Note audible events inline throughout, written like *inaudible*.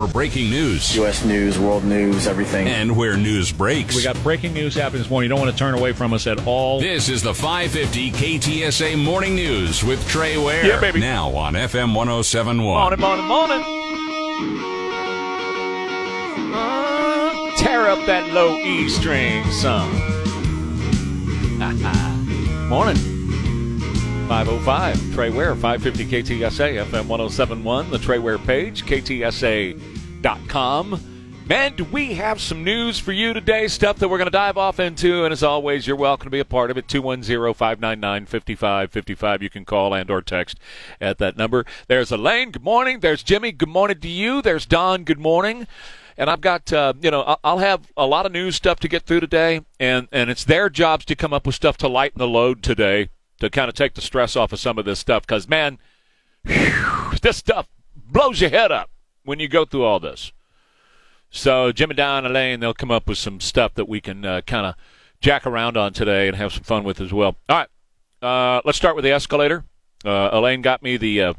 For breaking news U.S. news, world news, everything. and where news breaks. We got breaking news happening this morning. You don't want to turn away from us at all. This is the 550 KTSA Morning News with Trey Ware. Yeah, baby. Now on FM 1071. Morning, morning, morning. Uh, tear up that low E string, son. *laughs* morning. 505 Trey Ware, 550 KTSA, FM 1071, the Trey Ware page, KTSA.com. Man, do we have some news for you today? Stuff that we're going to dive off into. And as always, you're welcome to be a part of it. 210 599 5555. You can call and or text at that number. There's Elaine. Good morning. There's Jimmy. Good morning to you. There's Don. Good morning. And I've got, uh, you know, I'll have a lot of news stuff to get through today. And, and it's their jobs to come up with stuff to lighten the load today to kind of take the stress off of some of this stuff. Because, man, this stuff blows your head up when you go through all this. So Jimmy Don and Elaine, they'll come up with some stuff that we can uh, kind of jack around on today and have some fun with as well. All right, uh, let's start with the escalator. Uh, Elaine got me the uh,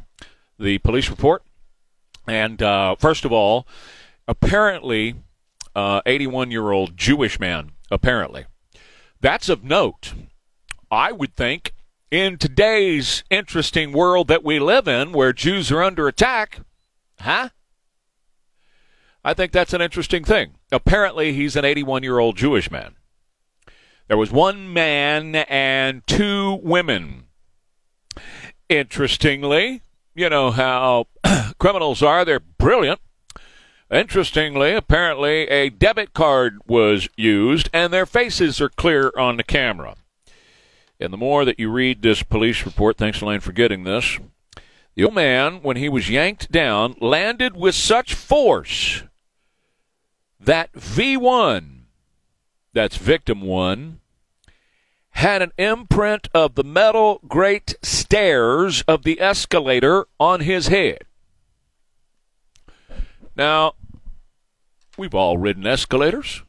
the police report, and uh, first of all, apparently, 81 year old Jewish man. Apparently, that's of note. I would think in today's interesting world that we live in, where Jews are under attack, huh? I think that's an interesting thing. Apparently, he's an 81 year old Jewish man. There was one man and two women. Interestingly, you know how *clears throat* criminals are, they're brilliant. Interestingly, apparently, a debit card was used, and their faces are clear on the camera. And the more that you read this police report, thanks, Elaine, for getting this, the old man, when he was yanked down, landed with such force that V1, that's victim one, had an imprint of the metal grate stairs of the escalator on his head. Now, we've all ridden escalators.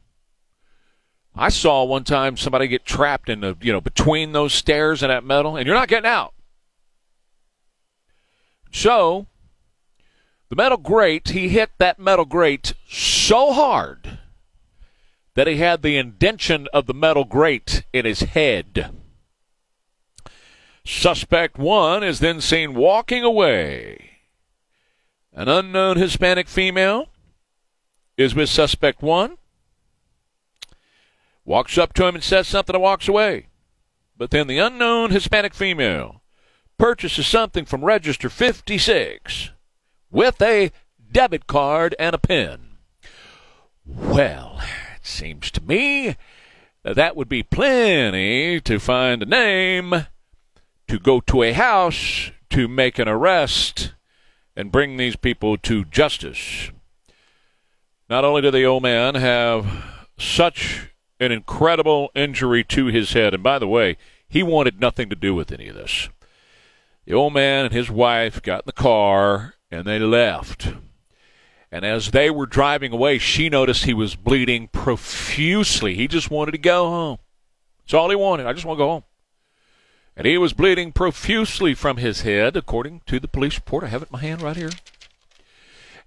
I saw one time somebody get trapped in the, you know, between those stairs and that metal, and you're not getting out. So, the metal grate, he hit that metal grate so hard that he had the indention of the metal grate in his head. Suspect one is then seen walking away. An unknown Hispanic female is with suspect one. Walks up to him and says something and walks away. But then the unknown Hispanic female purchases something from register 56 with a debit card and a pen. Well, it seems to me that that would be plenty to find a name, to go to a house, to make an arrest, and bring these people to justice. Not only did the old man have such an incredible injury to his head, and by the way, he wanted nothing to do with any of this. The old man and his wife got in the car and they left. And as they were driving away, she noticed he was bleeding profusely. He just wanted to go home. That's all he wanted. I just want to go home. And he was bleeding profusely from his head, according to the police report. I have it in my hand right here.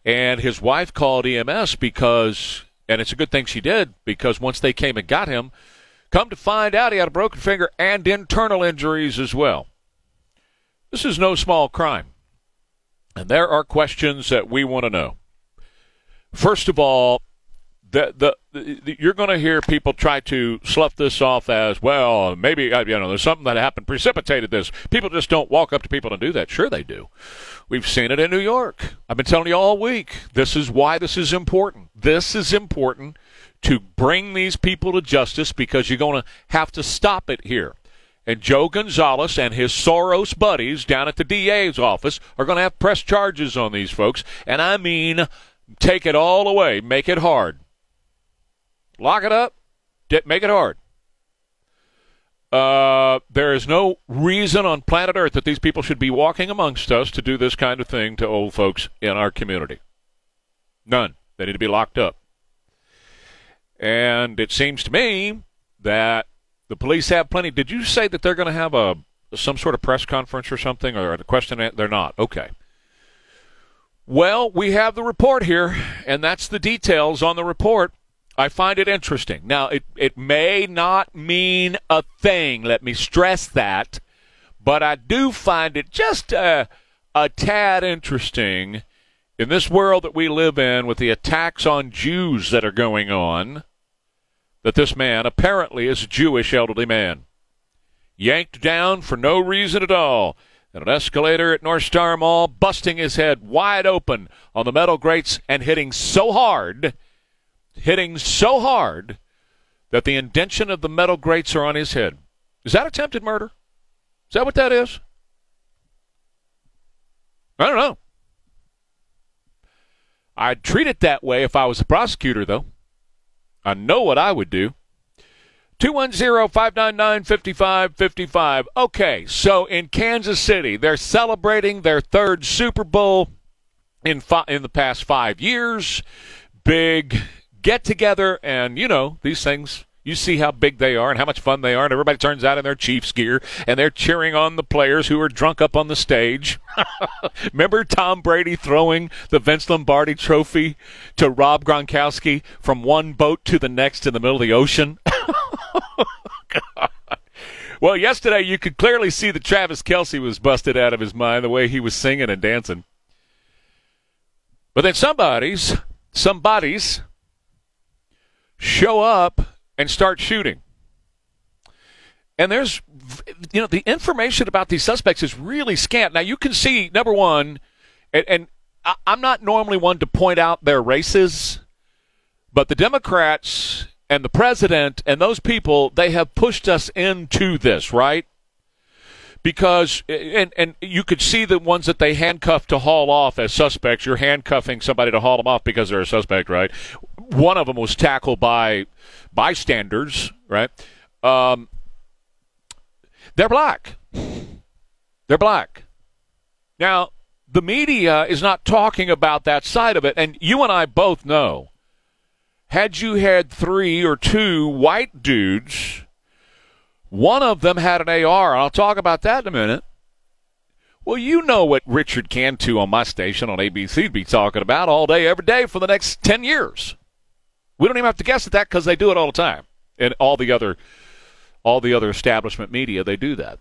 And his wife called EMS because, and it's a good thing she did, because once they came and got him, come to find out he had a broken finger and internal injuries as well. This is no small crime. And there are questions that we want to know. First of all, the, the, the you're going to hear people try to slough this off as well. Maybe uh, you know there's something that happened precipitated this. People just don't walk up to people and do that. Sure, they do. We've seen it in New York. I've been telling you all week. This is why this is important. This is important to bring these people to justice because you're going to have to stop it here. And Joe Gonzalez and his Soros buddies down at the DA's office are going to have press charges on these folks. And I mean take it all away, make it hard. Lock it up, make it hard. Uh, there is no reason on planet Earth that these people should be walking amongst us to do this kind of thing to old folks in our community. None. They need to be locked up. And it seems to me that the police have plenty. Did you say that they're going to have a some sort of press conference or something, or a question? They're not. Okay. Well, we have the report here, and that's the details on the report. I find it interesting. Now, it, it may not mean a thing, let me stress that, but I do find it just a, a tad interesting in this world that we live in with the attacks on Jews that are going on that this man apparently is a Jewish elderly man. Yanked down for no reason at all at an escalator at North Star Mall, busting his head wide open on the metal grates and hitting so hard, hitting so hard that the indention of the metal grates are on his head. Is that attempted murder? Is that what that is? I don't know. I'd treat it that way if I was a prosecutor, though. I know what I would do. 210-599-5555. Okay, so in Kansas City, they're celebrating their third Super Bowl in fi- in the past 5 years. Big get together and you know, these things you see how big they are and how much fun they are, and everybody turns out in their Chiefs gear and they're cheering on the players who are drunk up on the stage. *laughs* Remember Tom Brady throwing the Vince Lombardi trophy to Rob Gronkowski from one boat to the next in the middle of the ocean? *laughs* well, yesterday you could clearly see that Travis Kelce was busted out of his mind the way he was singing and dancing. But then somebody's, somebody's show up and start shooting. And there's, you know, the information about these suspects is really scant. Now, you can see, number one, and, and I, I'm not normally one to point out their races, but the Democrats and the president and those people, they have pushed us into this, right? Because, and, and you could see the ones that they handcuffed to haul off as suspects. You're handcuffing somebody to haul them off because they're a suspect, right? One of them was tackled by bystanders, right? Um, they're black. They're black. Now, the media is not talking about that side of it, and you and I both know. Had you had three or two white dudes, one of them had an AR, and I'll talk about that in a minute. Well, you know what Richard Cantu on my station on ABC would be talking about all day, every day for the next 10 years. We don't even have to guess at that because they do it all the time. And all the other all the other establishment media, they do that.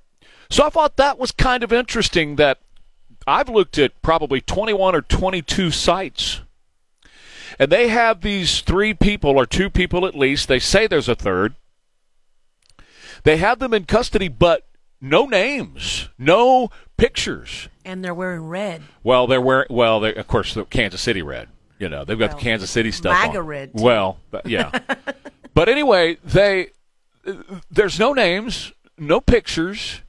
So I thought that was kind of interesting that I've looked at probably 21 or 22 sites. And they have these three people, or two people at least. They say there's a third. They have them in custody, but no names, no pictures. And they're wearing red. Well, they're wearing, well, they, of course, the Kansas City red. You know, they've got Well, the Kansas City stuff MAGA on. red, too. Well, but- yeah. *laughs* but anyway, they there's no names, no pictures,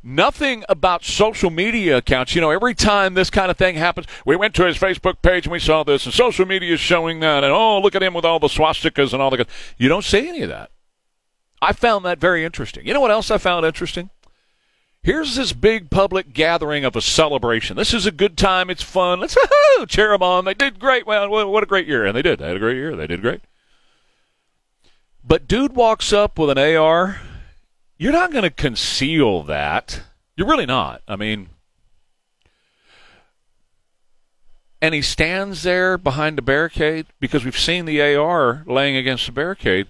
nothing about social media accounts. You know, every time this kind of thing happens, we went to his Facebook page and we saw this, and social media is showing that, and oh, look at him with all the swastikas and all the. You don't see any of that. I found that very interesting. You know what else I found interesting? Here's this big public gathering of a celebration. This is a good time. It's fun. Let's *laughs* cheer them on. They did great. Well, what a great year. And they did. They had a great year. They did great. But dude walks up with an AR. You're not going to conceal that. You're really not. I mean, and he stands there behind the barricade because we've seen the AR laying against the barricade.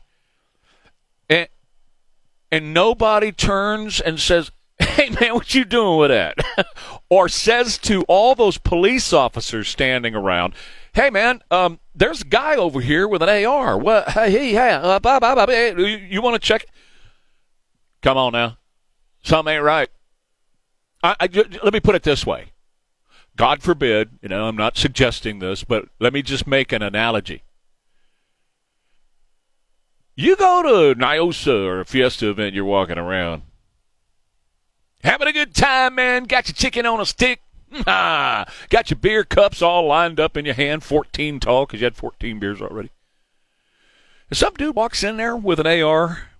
And nobody turns and says, "Hey man, what you doing with that?" *laughs* or says to all those police officers standing around, "Hey man, um, there's a guy over here with an AR. What? Hey, hey, hey, uh, blah, hey, you, you want to check? Come on now, something ain't right." Let me put it this way. God forbid, you know, I'm not suggesting this, but let me just make an analogy. You go to Niosa or a Fiesta event, you're walking around. Having a good time, man. Got your chicken on a stick. *laughs* Got your beer cups all lined up in your hand, 14 tall, because you had 14 beers already. And some dude walks in there with an AR.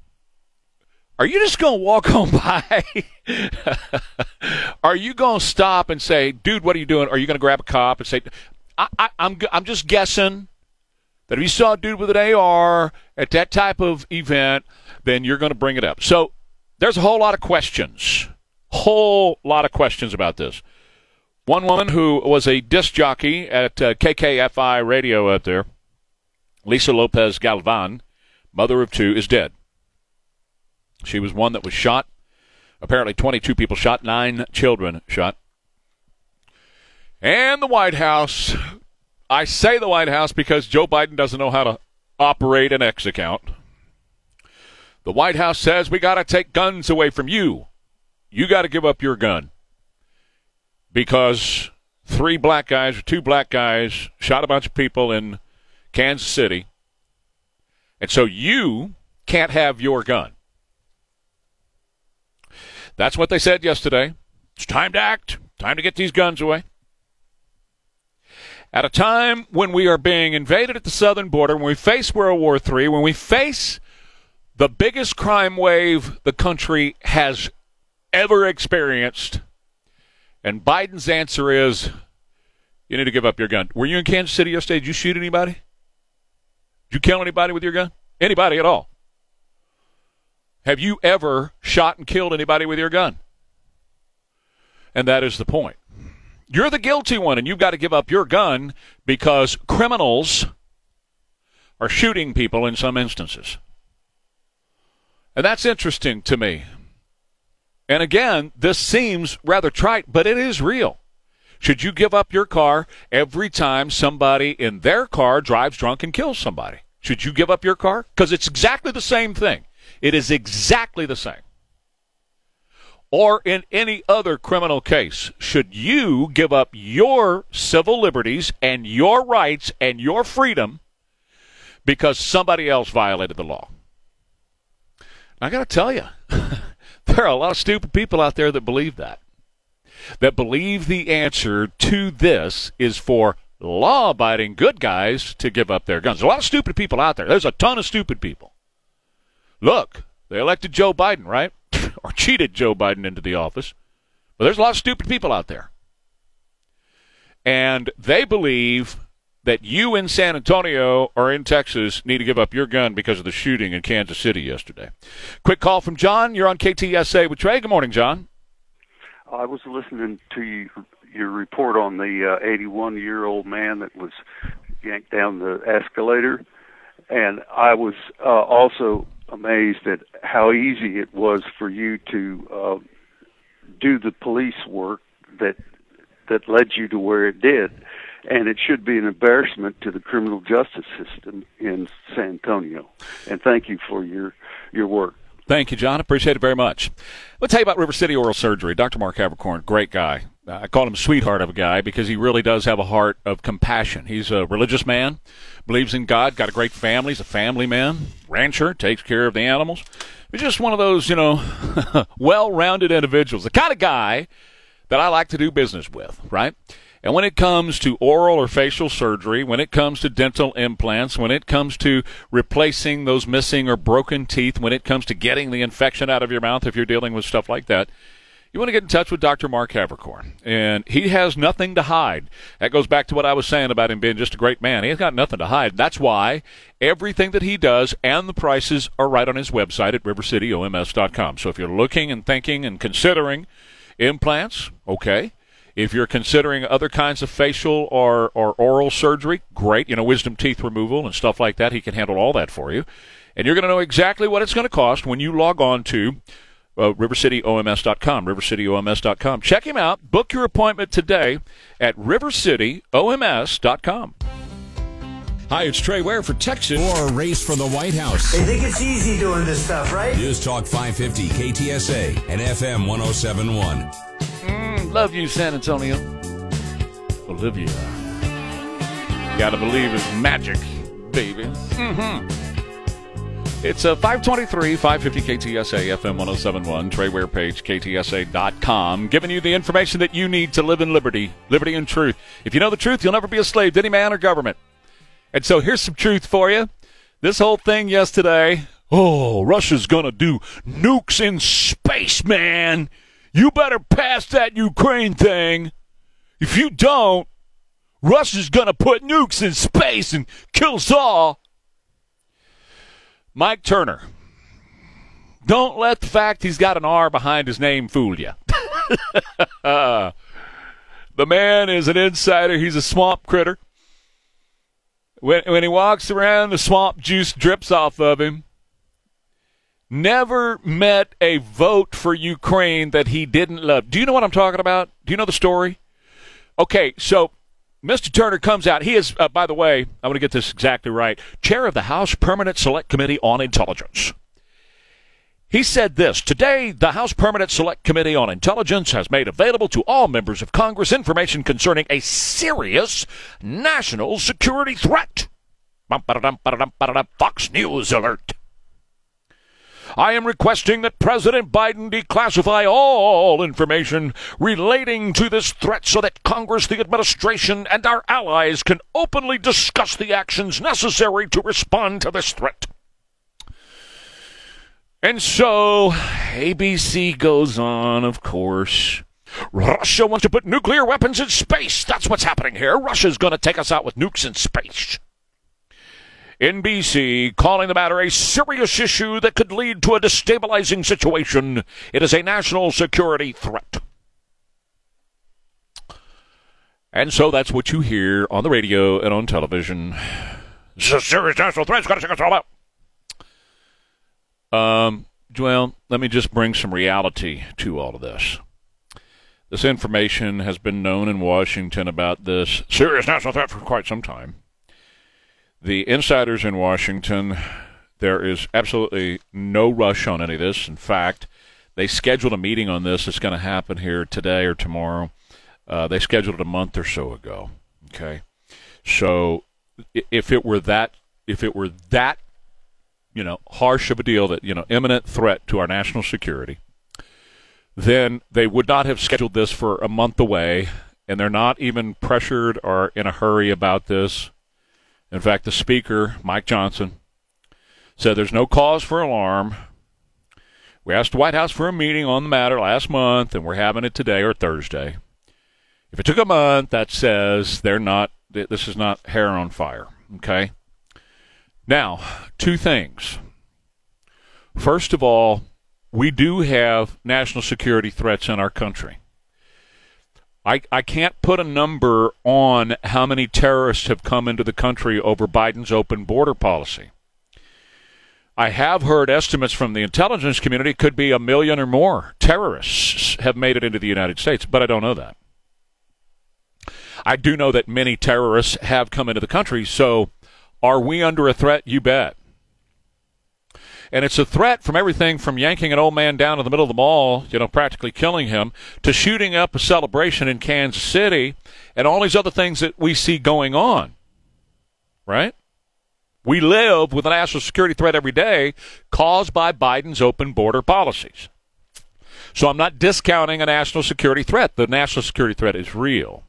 Are you just going to walk *laughs* on by? are you going to stop and say, dude, what are you doing? Are you going to grab a cop and say, I, I, I'm, I'm just guessing that if you saw a dude with an AR at that type of event, then you're going to bring it up. So there's a whole lot of questions, whole lot of questions about this. One woman who was a disc jockey at uh, KKFI radio out there, Lisa Lopez Galvan, mother of two, is dead. She was one that was shot. Apparently, 22 people shot, nine children shot. And the White House, I say the White House because Joe Biden doesn't know how to operate an X account. The White House says we got to take guns away from you. You got to give up your gun because three black guys or two black guys shot a bunch of people in Kansas City. And so you can't have your gun. That's what they said yesterday. It's time to act. Time to get these guns away. At a time when we are being invaded at the southern border, when we face World War III, when we face the biggest crime wave the country has ever experienced, and Biden's answer is you need to give up your gun. Were you in Kansas City yesterday? Did you shoot anybody? Did you kill anybody with your gun? Anybody at all? Have you ever shot and killed anybody with your gun? And that is the point. You're the guilty one, and you've got to give up your gun because criminals are shooting people in some instances. And that's interesting to me. And again, this seems rather trite, but it is real. Should you give up your car every time somebody in their car drives drunk and kills somebody? Should you give up your car? Because it's exactly the same thing. It is exactly the same. Or in any other criminal case, should you give up your civil liberties and your rights and your freedom because somebody else violated the law? I got to tell you, *laughs* there are a lot of stupid people out there that believe that. That believe the answer to this is for law abiding good guys to give up their guns. There's a lot of stupid people out there. There's a ton of stupid people. Look, they elected Joe Biden, right? *laughs* or cheated Joe Biden into the office. But there's a lot of stupid people out there. And they believe that you in San Antonio or in Texas need to give up your gun because of the shooting in Kansas City yesterday. Quick call from John. You're on KTSA with Trey. Good morning, John. I was listening to you, your report on the 81 uh, year old man that was yanked down the escalator, and I was uh, also amazed at how easy it was for you to uh, do the police work that that led you to where it did. And it should be an embarrassment to the criminal justice system in San Antonio. And thank you for your your work. Thank you, John. Appreciate it very much. Let's tell you about River City Oral Surgery. Dr. Mark Havercorn, great guy. Uh, I call him sweetheart of a guy because he really does have a heart of compassion. He's a religious man, believes in God, got a great family. He's a family man, rancher, takes care of the animals. He's just one of those, you know, *laughs* well rounded individuals, the kind of guy that I like to do business with, right? And when it comes to oral or facial surgery, when it comes to dental implants, when it comes to replacing those missing or broken teeth, when it comes to getting the infection out of your mouth if you're dealing with stuff like that, you want to get in touch with Dr. Mark Havercorn. And he has nothing to hide. That goes back to what I was saying about him being just a great man. He's got nothing to hide. That's why everything that he does and the prices are right on his website at rivercityoms.com. So if you're looking and thinking and considering implants, okay. If you're considering other kinds of facial or, or oral surgery, great. You know, wisdom teeth removal and stuff like that. He can handle all that for you. And you're going to know exactly what it's going to cost when you log on to uh, rivercityoms.com, rivercityoms.com. Check him out. Book your appointment today at rivercityoms.com. Hi, it's Trey Ware for Texas. Or a race for the White House. They think it's easy doing this stuff, right? News Talk 550, KTSA, and FM 1071. Mm, love you, San Antonio. Olivia. Gotta believe it's magic, baby. Mm-hmm. It's uh, a 523, 550 KTSA, FM 1071, Trey Ware page, KTSA.com, giving you the information that you need to live in liberty, liberty and truth. If you know the truth, you'll never be a slave to any man or government. And so here's some truth for you. This whole thing yesterday, oh, Russia's going to do nukes in space, man. You better pass that Ukraine thing. If you don't, Russia's going to put nukes in space and kill us all. Mike Turner. Don't let the fact he's got an R behind his name fool you. *laughs* the man is an insider. He's a swamp critter. When, when he walks around, the swamp juice drips off of him. Never met a vote for Ukraine that he didn't love. Do you know what I'm talking about? Do you know the story? Okay, so Mr. Turner comes out. He is, uh, by the way, I want to get this exactly right, chair of the House Permanent Select Committee on Intelligence. He said this Today, the House Permanent Select Committee on Intelligence has made available to all members of Congress information concerning a serious national security threat. Fox News alert. I am requesting that President Biden declassify all information relating to this threat so that Congress, the administration, and our allies can openly discuss the actions necessary to respond to this threat. And so, ABC goes on, of course. Russia wants to put nuclear weapons in space. That's what's happening here. Russia's going to take us out with nukes in space. NBC calling the matter a serious issue that could lead to a destabilizing situation. It is a national security threat. And so that's what you hear on the radio and on television. It's a serious national threat. It's got to take us all out. Um, well, let me just bring some reality to all of this. This information has been known in Washington about this serious national threat for quite some time the insiders in Washington, there is absolutely no rush on any of this. In fact, they scheduled a meeting on this. It's going to happen here today or tomorrow. Uh, they scheduled it a month or so ago. Okay, so if it were that, if it were that, you know, harsh of a deal that you know, imminent threat to our national security, then they would not have scheduled this for a month away, and they're not even pressured or in a hurry about this. In fact, the Speaker, Mike Johnson, said there's no cause for alarm. We asked the White House for a meeting on the matter last month, and we're having it today or Thursday. If it took a month, that says they're not. This is not hair on fire. Okay. Now, two things. First of all, we do have national security threats in our country. I, I can't put a number on how many terrorists have come into the country over Biden's open border policy. I have heard estimates from the intelligence community could be a million or more terrorists have made it into the United States, but I don't know that. I do know that many terrorists have come into the country, so are we under a threat? You bet. And it's a threat from everything from yanking an old man down in the middle of the mall, you know, practically killing him, to shooting up a celebration in Kansas City and all these other things that we see going on. Right? We live with a national security threat every day caused by Biden's open border policies. So I'm not discounting a national security threat. The national security threat is real.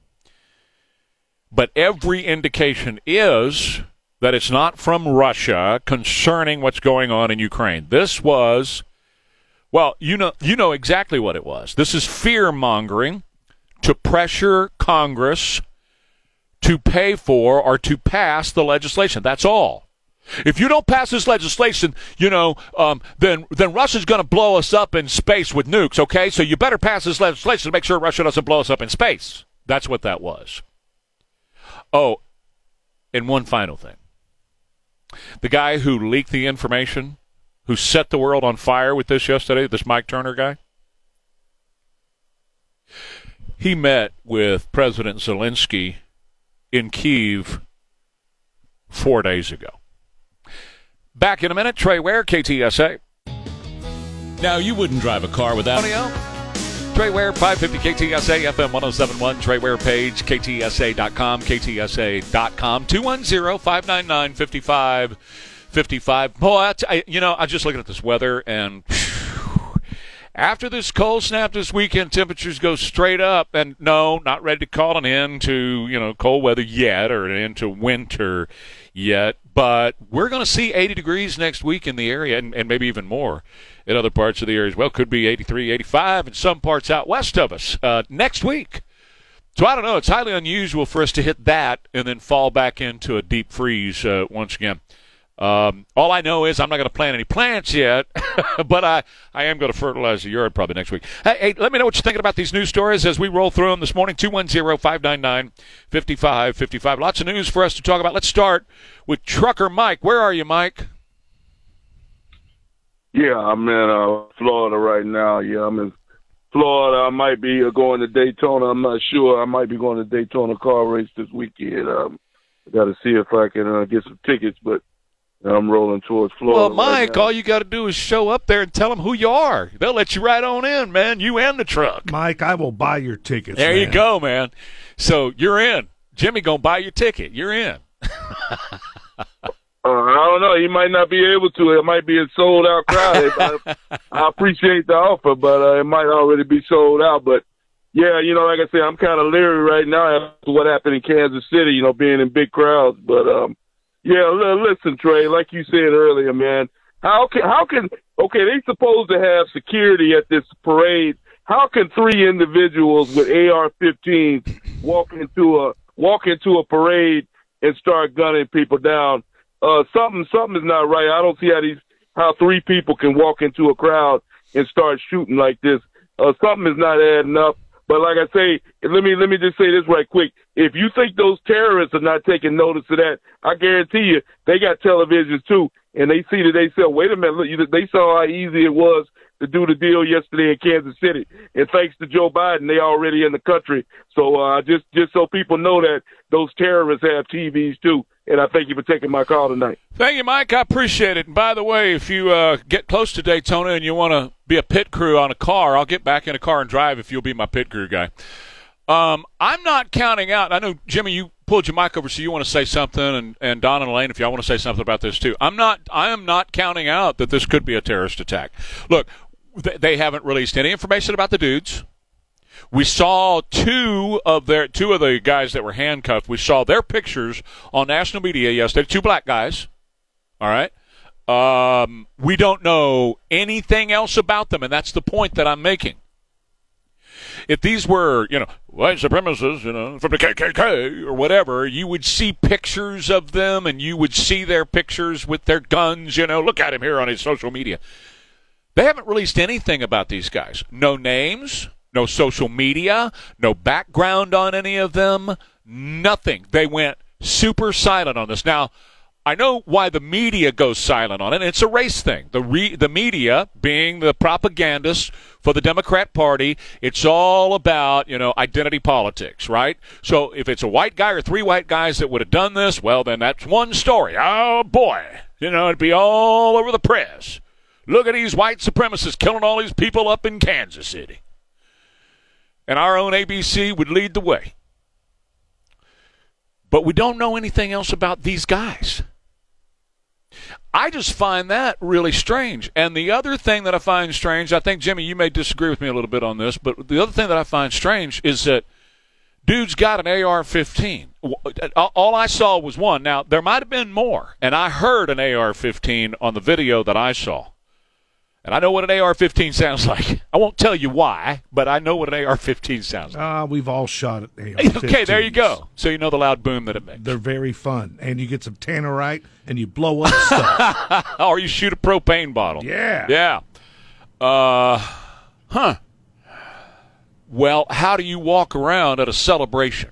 But every indication is that it's not from Russia concerning what's going on in Ukraine. This was, well, you know, you know exactly what it was. This is fear mongering to pressure Congress to pay for or to pass the legislation. That's all. If you don't pass this legislation, you know, um, then then Russia's going to blow us up in space with nukes. Okay, so you better pass this legislation to make sure Russia doesn't blow us up in space. That's what that was. Oh, and one final thing. The guy who leaked the information, who set the world on fire with this yesterday, this Mike Turner guy, he met with President Zelensky in Kiev four days ago. Back in a minute, Trey Ware, KTSA. Now, you wouldn't drive a car without. Trey Ware, 550 KTSA, FM 1071, Trey Ware page, KTSA.com, KTSA.com, 210 599 55 55. Boy, I, you know, I'm just looking at this weather, and after this cold snap this weekend, temperatures go straight up. And no, not ready to call an end to you know cold weather yet, or an end to winter yet. But we're going to see 80 degrees next week in the area, and, and maybe even more in other parts of the area as well. Could be 83, 85 in some parts out west of us uh, next week. So I don't know. It's highly unusual for us to hit that and then fall back into a deep freeze uh, once again. Um, all I know is I'm not going to plant any plants yet, *laughs* but I, I am going to fertilize the yard probably next week. Hey, hey, let me know what you're thinking about these news stories as we roll through them this morning. 210 599 5555. Lots of news for us to talk about. Let's start with Trucker Mike. Where are you, Mike? Yeah, I'm in uh, Florida right now. Yeah, I'm in Florida. I might be uh, going to Daytona. I'm not sure. I might be going to Daytona car race this weekend. Um, I got to see if I can uh, get some tickets, but I'm rolling towards Florida. Well, Mike, right all you got to do is show up there and tell them who you are. They'll let you right on in, man. You and the truck. Mike, I will buy your tickets. There you go, man. So you're in. Jimmy gonna buy your ticket. You're in. Uh, I don't know. He might not be able to. It might be a sold out crowd. I, *laughs* I appreciate the offer, but uh, it might already be sold out. But yeah, you know, like I said, I'm kind of leery right now after what happened in Kansas City. You know, being in big crowds. But um, yeah, listen, Trey. Like you said earlier, man. How can how can okay? They supposed to have security at this parade. How can three individuals with AR-15s walk into a walk into a parade and start gunning people down? uh, something something is not right. I don't see how these how three people can walk into a crowd and start shooting like this. Uh, something is not adding up. But like I say, let me let me just say this right quick. If you think those terrorists are not taking notice of that, I guarantee you they got televisions too, and they see that they say, "Wait a minute, look, they saw how easy it was to do the deal yesterday in Kansas City." And thanks to Joe Biden, they already in the country. So uh, just just so people know that those terrorists have TVs too. And I thank you for taking my call tonight. Thank you, Mike. I appreciate it. And by the way, if you uh, get close to Daytona and you want to be a pit crew on a car, I'll get back in a car and drive if you'll be my pit crew guy. Um, I'm not counting out. I know Jimmy, you pulled your mic over, so you want to say something, and and Don and Elaine, if y'all want to say something about this too. I'm not. I am not counting out that this could be a terrorist attack. Look, th- they haven't released any information about the dudes. We saw two of their two of the guys that were handcuffed. We saw their pictures on national media yesterday. Two black guys. All right. Um, we don't know anything else about them, and that's the point that I'm making. If these were, you know, white supremacists, you know, from the KKK or whatever, you would see pictures of them, and you would see their pictures with their guns. You know, look at him here on his social media. They haven't released anything about these guys. No names, no social media, no background on any of them, nothing. They went super silent on this. Now, I know why the media goes silent on it. It's a race thing. The re- the media, being the propagandists for the Democrat Party, it's all about you know identity politics, right? So if it's a white guy or three white guys that would have done this, well, then that's one story. Oh boy, you know it'd be all over the press. Look at these white supremacists killing all these people up in Kansas City, and our own ABC would lead the way. But we don't know anything else about these guys. I just find that really strange. And the other thing that I find strange, I think, Jimmy, you may disagree with me a little bit on this, but the other thing that I find strange is that dude's got an AR 15. Uh, all I saw was one. Now, there might have been more, and I heard an AR 15 on the video that I saw. And I know what an AR 15 sounds *laughs* like. I won't tell you why, but I know what an AR 15 sounds like. Ah, we've all shot at AR-15s. *laughs* Okay, there you go. So you know the loud boom that it makes. They're very fun, and you get some tannerite, and you blow up stuff. *laughs* or you shoot a propane bottle. Yeah. Yeah. Uh, huh. Well, how do you walk around at a celebration?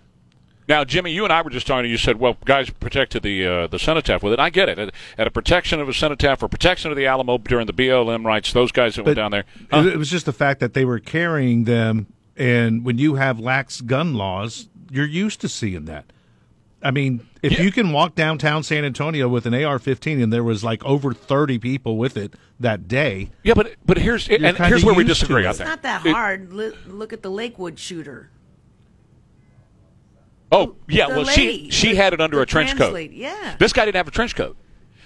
Now, Jimmy, you and I were just talking. You said, "Well, guys protected the uh, the cenotaph with it." I get it. At, at a protection of a cenotaph or protection of the Alamo during the BLM rights, those guys that went down there. it- It was just the fact that they were carrying them, and when you have lax gun laws, you're used to seeing that. I mean, if you can walk downtown San Antonio with an AR-15, and there was like over 30 people with it that day. Yeah, but but here's and here's where we disagree. it. I It's Not that hard. Look, look at the Lakewood shooter. Oh yeah, The well lady she she with had it under a trench coat. translate, yeah. This guy didn't have a trench coat.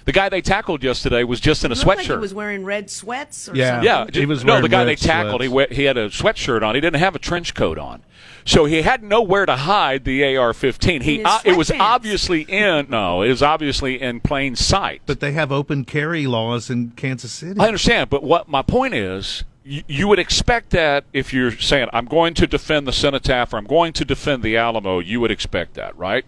The guy they tackled yesterday was just in a It looked like he sweatshirt. was wearing red sweats or Yeah. something. yeah, He was no. The guy red they tackled, he sweats. we- he had a sweatshirt on. He didn't have a trench coat on, so he had nowhere to hide the AR-15. He uh, it was obviously in no, it was obviously in plain sight. But they have open carry laws in Kansas City. I understand, but what my point is, you, would expect that if you're saying I'm going to defend the cenotaph or I'm going to defend the Alamo, you would expect that, right?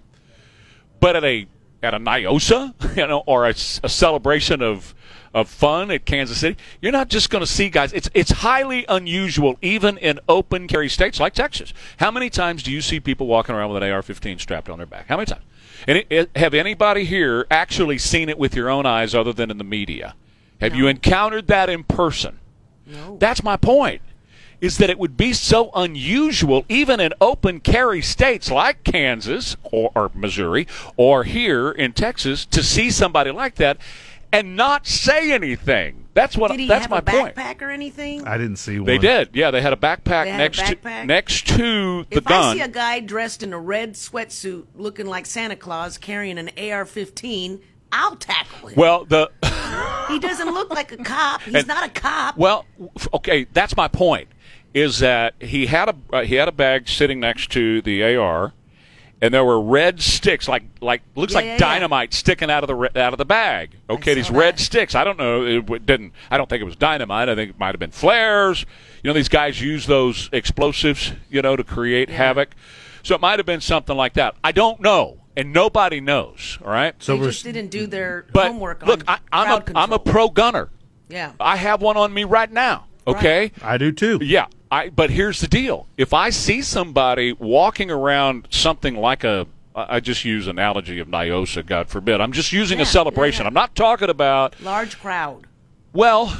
But at a at a NIOSA, *laughs* you know, or a celebration of of fun at Kansas City, you're not just going to see guys. It's it's highly unusual, even in open carry states like Texas. How many times do you see people walking around with an AR-15 strapped on their back? How many times? And it, eh, it, have anybody here actually seen it with your own eyes, other than in the media? Have you encountered that in person? No. That's my point. Is that it would be so unusual, even in open carry states like Kansas or, or Missouri or here in Texas, to see somebody like that and not say anything. That's what. Did he that's have my a point. backpack or anything? I didn't see one. They did. Yeah, they had a backpack They had a next backpack? to next to the if gun. I see a guy dressed in a red sweatsuit looking like Santa Claus carrying an AR-15, I'll tackle him. well, the he doesn't look like a cop. He's And- not a cop. Well, okay, that's my point. Is that he had a uh, he had a bag sitting next to the AR, and there were red sticks like like looks Yeah, like yeah, yeah. dynamite sticking out of the re- out of the bag. Okay, these saw red sticks. I don't know. It w- didn't. I don't think it was dynamite. I think it might have been flares. You know, these guys use those explosives. You know, to create Yeah. havoc. So it might have been something like that. I don't know, and nobody knows. All right. So they we're just didn't do their But homework look, on I, I'm crowd a I'm a pro gunner. Yeah. I have one on me right now. Okay. I do too. Yeah, I. But here's the deal: if I see somebody walking around something like a I just use analogy of Niosa, God forbid. I'm just using Yeah, a celebration. yeah, yeah. I'm not talking about Large crowd. well.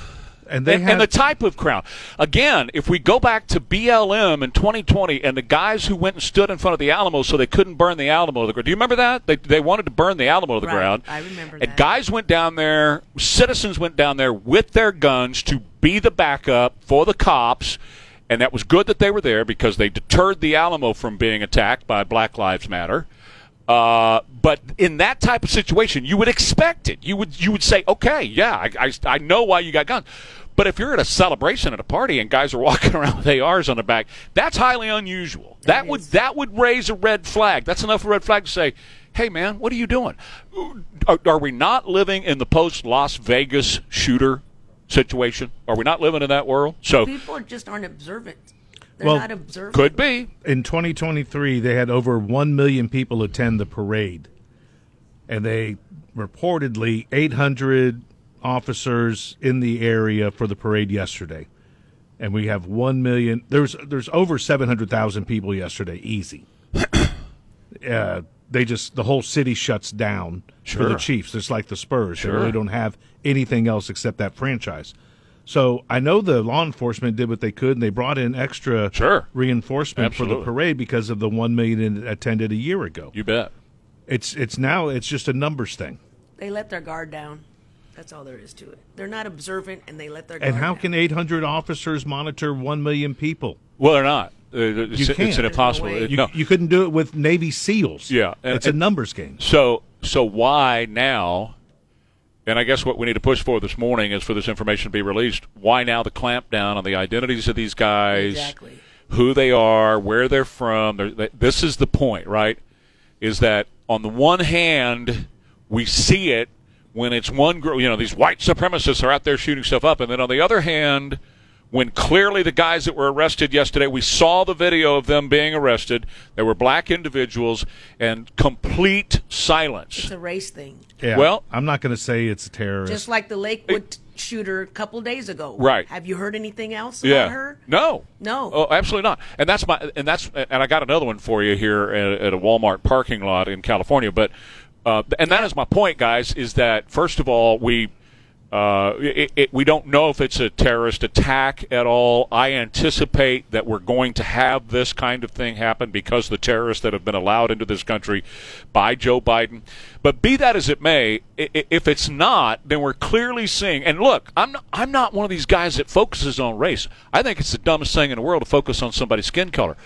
And they and, have and the type of crowd. Again, if we go back to BLM in 2020 and the guys who went and stood in front of the Alamo so they couldn't burn the Alamo to the ground. Do you remember that? They, they wanted to burn the Alamo to the Right, ground. I remember And that. guys went down there, citizens went down there with their guns to be the backup for the cops. And that was good that they were there because they deterred the Alamo from being attacked by Black Lives Matter. Uh, but in that type of situation, you would expect it. You would you would say, okay, yeah, I, I, I know why you got guns. But if you're at a celebration at a party and guys are *laughs* walking around with ARs on their back, that's highly unusual. That, would is. that would raise a red flag. That's enough of a red flag to say, hey man, what are you doing? Are, are we not living in the post Las Vegas shooter situation? Are we not living in that world? So People just aren't observant. They're Well, not observant. could be. in 2023 they had over 1 million people attend the parade and they reportedly 800 officers in the area for the parade yesterday and we have 1 million there's there's over 700,000 people yesterday easy *clears throat* uh, they just the whole city shuts down for the Chiefs It's like the Spurs Sure. they really don't have anything else except that franchise so I know the law enforcement did what they could, and they brought in extra Sure. reinforcement for the parade because of the one million attended a year ago. You bet. It's it's now it's just a numbers thing. They let their guard down. That's all there is to it. They're not observant, and they let their guard And how down. can 800 officers monitor one million people? Well, they're not. It's, You can't. an impossible. No it- You, no. you couldn't do it with Navy SEALs. Yeah, and- it's a numbers game. So, so why now? And I guess what we need to push for this morning is for this information to be released. Why now the clampdown on the identities of these guys, Exactly. who they are, where they're from? They're, they, this is the point, right? Is that on the one hand, we see it when it's one group, you know, these white supremacists are out there shooting stuff up, and then on the other hand, when clearly the guys that were arrested yesterday, we saw the video of them being arrested. They were black individuals and complete silence. It's a race thing. Yeah. Well- I'm not going to say it's a terrorist. Just like the Lakewood shooter a couple days ago. Right. Have you heard anything else yeah. about her? No. No. Oh, absolutely not. And that's my and that's and I got another one for you here at, at a Walmart parking lot in California. But uh, and that is my point, guys. Is that first of all we. Uh, it, it, we don't know if it's a terrorist attack at all. I anticipate that we're going to have this kind of thing happen because the terrorists that have been allowed into this country by Joe Biden. But be that as it may, if it's not, then we're clearly seeing. And look, I'm not, I'm not one of these guys that focuses on race. I think it's the dumbest thing in the world to focus on somebody's skin color.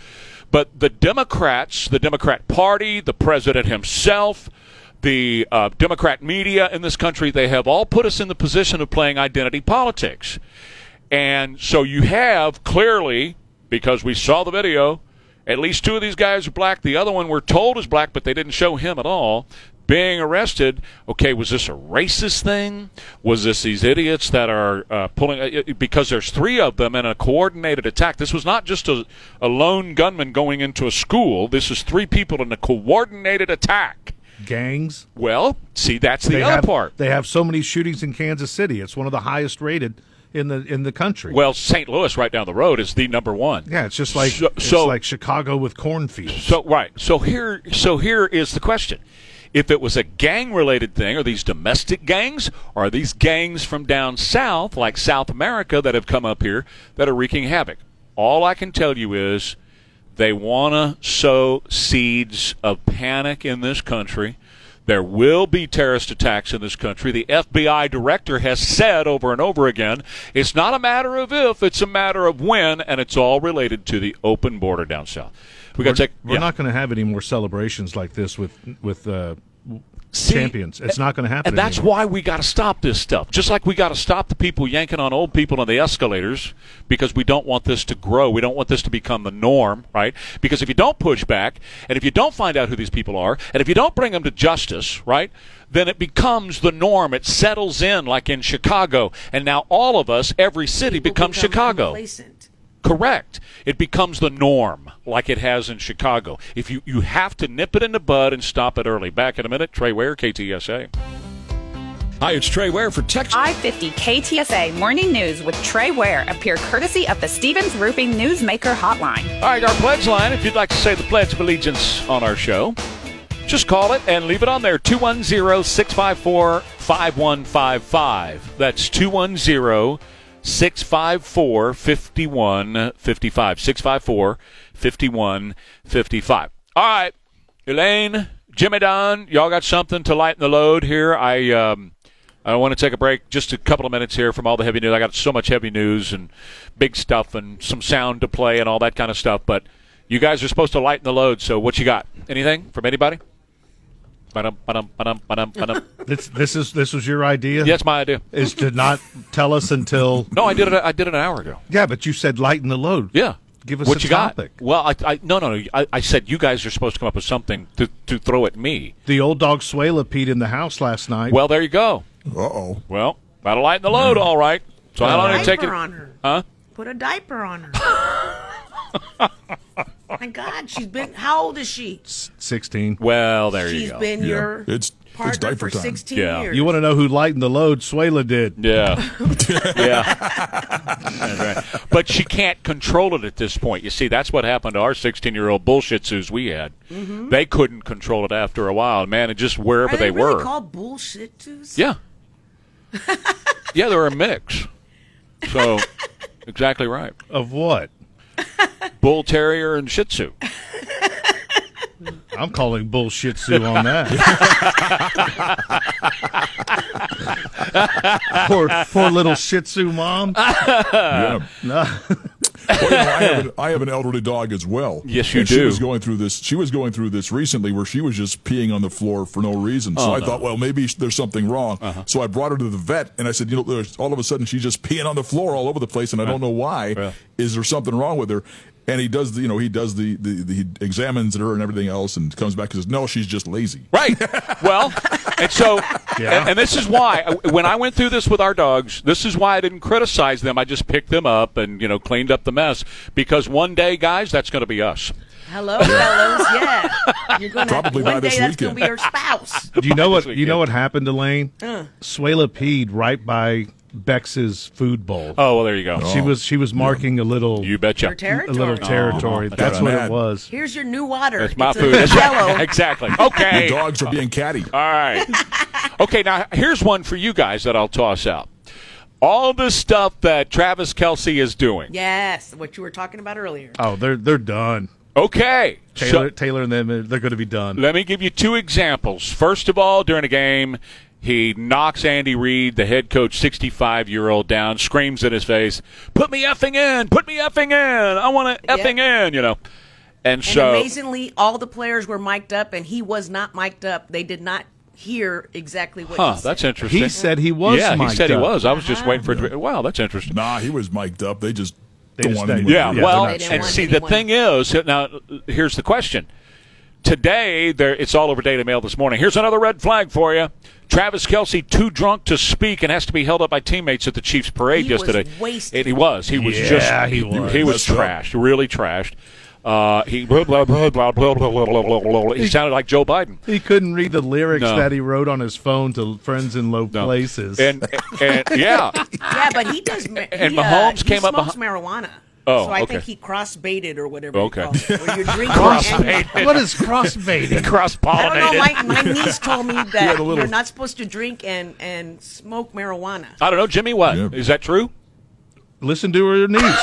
But the Democrats, the Democrat Party, the president himself, the uh, Democrat media in this country, they have all put us in the position of playing identity politics. And so you have clearly, because we saw the video, at least two of these guys are black. The other one we're told is black, but they didn't show him at all. Being arrested. Okay, was this a racist thing? Was this these idiots that are uh, pulling? Uh, because there's three of them in a coordinated attack. This was not just a, a lone gunman going into a school. This is three people in a coordinated attack. Gangs. Well, see, that's the they other have, part. They have so many shootings in Kansas City. It's one of the highest rated in the in the country. Well, St. Louis, right down the road, is the number one. Yeah, it's just like so, it's so like Chicago with cornfields. So right. So here, so here is the question: If it was a gang-related thing, are these domestic gangs, or are these gangs from down south, like South America, that have come up here that are wreaking havoc? All I can tell you is they want to sow seeds of panic in this country. There will be terrorist attacks in this country. The FBI director has said over and over again it's not a matter of if, it's a matter of when, and it's all related to the open border down south. We got we're, to take. We're yeah. not going to have any more celebrations like this with with uh, See, champions. It's not going to happen. And that's anymore. why we got to stop this stuff. Just like we got to stop the people yanking on old people on the escalators because we don't want this to grow. We don't want this to become the norm, right? Because if you don't push back and if you don't find out who these people are and if you don't bring them to justice, right? Then it becomes the norm. It settles in like in Chicago. And now all of us, every city People becomes become Chicago. complacent. Correct. It becomes the norm, like it has in Chicago. If you, you have to nip it in the bud and stop it early. Back in a minute, Trey Ware, KTSA. Hi, it's Trey Ware for Texas. I 50 KTSA Morning News with Trey Ware appear courtesy of the Stevens Roofing Newsmaker Hotline. All right, our pledge line, if you'd like to say the Pledge of Allegiance on our show, just call it and leave it on there 210 654 5155. That's 210 654 5155. 654 5155. All right, Elaine, Jimmy Don, y'all got something to lighten the load here. I, um, I want to take a break, just a couple of minutes here from all the heavy news. I got so much heavy news and big stuff and some sound to play and all that kind of stuff. But you guys are supposed to lighten the load. So what you got? Anything from anybody? Ba-dum, ba-dum, ba-dum, ba-dum, ba-dum. *laughs* This this is this was your idea. Yeah, my idea. Is to not tell us until. *laughs* No, I did it. I did it an hour ago. Yeah, but you said lighten the load. Yeah. Give us what a you topic. got? Well, I, I no no no. I, I said you guys are supposed to come up with something to, to throw at me. The old dog Swayla peed in the house last night. Well, there you go. Uh oh. Well, that'll lighten the load, all right. So how Put long a did it take it? on her. Huh? Put a diaper on her. *laughs* My God, she's been. How old is she? Sixteen. Well, there She's you go. She's been your It's partner it's diaper for time. 16 Yeah. years. You want to know who lightened the load? Swayla did. Yeah. *laughs* yeah. That's right. But she can't control it at this point. You see, that's what happened to our 16 year old bullshit zoos we had. Mm-hmm. They couldn't control it after a while. Man, it just wherever Are they, they, really were. called bullshit twos? yeah. *laughs* yeah, they were a mix. So, *laughs* exactly right. Of what? *laughs* Bull Terrier and Shih Tzu. I'm calling bullshit Sue on that. *laughs* poor, poor little Shih Tzu mom. *laughs* Yeah. No. Well, you know, I, have an, I have an elderly dog as well. Yes, you and do. She was going through this. She was going through this recently, where she was just peeing on the floor for no reason. So Oh, I no. thought, well, maybe there's something wrong. Uh-huh. So I brought her to the vet, and I said, you know, there's, all of a sudden she's just peeing on the floor all over the place, and I don't know why. Yeah. Is there something wrong with her? And he does, the, you know, he does the, the, the he examines her and everything else, and comes back and says, no, she's just lazy. Right. Well, and so, Yeah. and, and this is why when I went through this with our dogs, this is why I didn't criticize them. I just picked them up and you know cleaned up the mess because one day, guys, that's going to be us. Hello, fellows. Yeah. You're gonna Probably one by day this that's gonna weekend. be your spouse. Do you know what? You know what happened, Elaine? Uh. Swayla peed right by Bex's food bowl. Oh well, there you go. She was she was oh. marking a little You betcha. Your a little oh, territory. Oh, That's what mad. it was. Here's your new water. That's my It's a food. That's Jello. right. exactly. The Okay. dogs are being catty. All right. Okay, now here's one for you guys that I'll toss out. All the stuff that Travis Kelce is doing. Yes, what you were talking about earlier. Oh, they're they're done. Okay. Taylor So- Taylor and them they're going to be done. Let me give you two examples. First of all, during a game, he knocks Andy Reid, the head coach, 65 year old, down, screams in his face, Put me effing in! Put me effing in! I want to effing in, you know. And And so. amazingly, all the players were mic'd up, and he was not mic'd up. They did not hear exactly what Huh, he said. that's interesting. He said he was Yeah, he mic'd said he was. I was just uh-huh. waiting for it. To, wow, that's interesting. Nah, he was mic'd up. They just They don't just want. Yeah, Yeah, well, they're and sure. see, the thing is, now here's the question. Today, there it's all over Daily Mail this morning. Here's another red flag for you. Travis Kelce too drunk to speak and has to be held up by teammates at the Chiefs parade He was yesterday. wasted. And he was. He was Yeah, just. he was. He was trashed. Really trashed. Uh, he blah, blah, blah, blah, blah, blah, blah, blah, blah, blah. he sounded like Joe Biden. He couldn't read the lyrics No. that he wrote on his phone to friends in low No. places. And, and yeah, Yeah, but he does. ma- And he, Mahomes uh, came he up smokes behi- marijuana. Oh, so I okay. think he cross baited or whatever. Okay. You call it, you're *laughs* drinking. Cross-baited. what is cross baiting? cross I don't know. My, my niece told me *laughs* that a little- you're not supposed to drink and and smoke marijuana. I don't know, Jimmy. What is Yeah. that true? Listen to her niece. *laughs*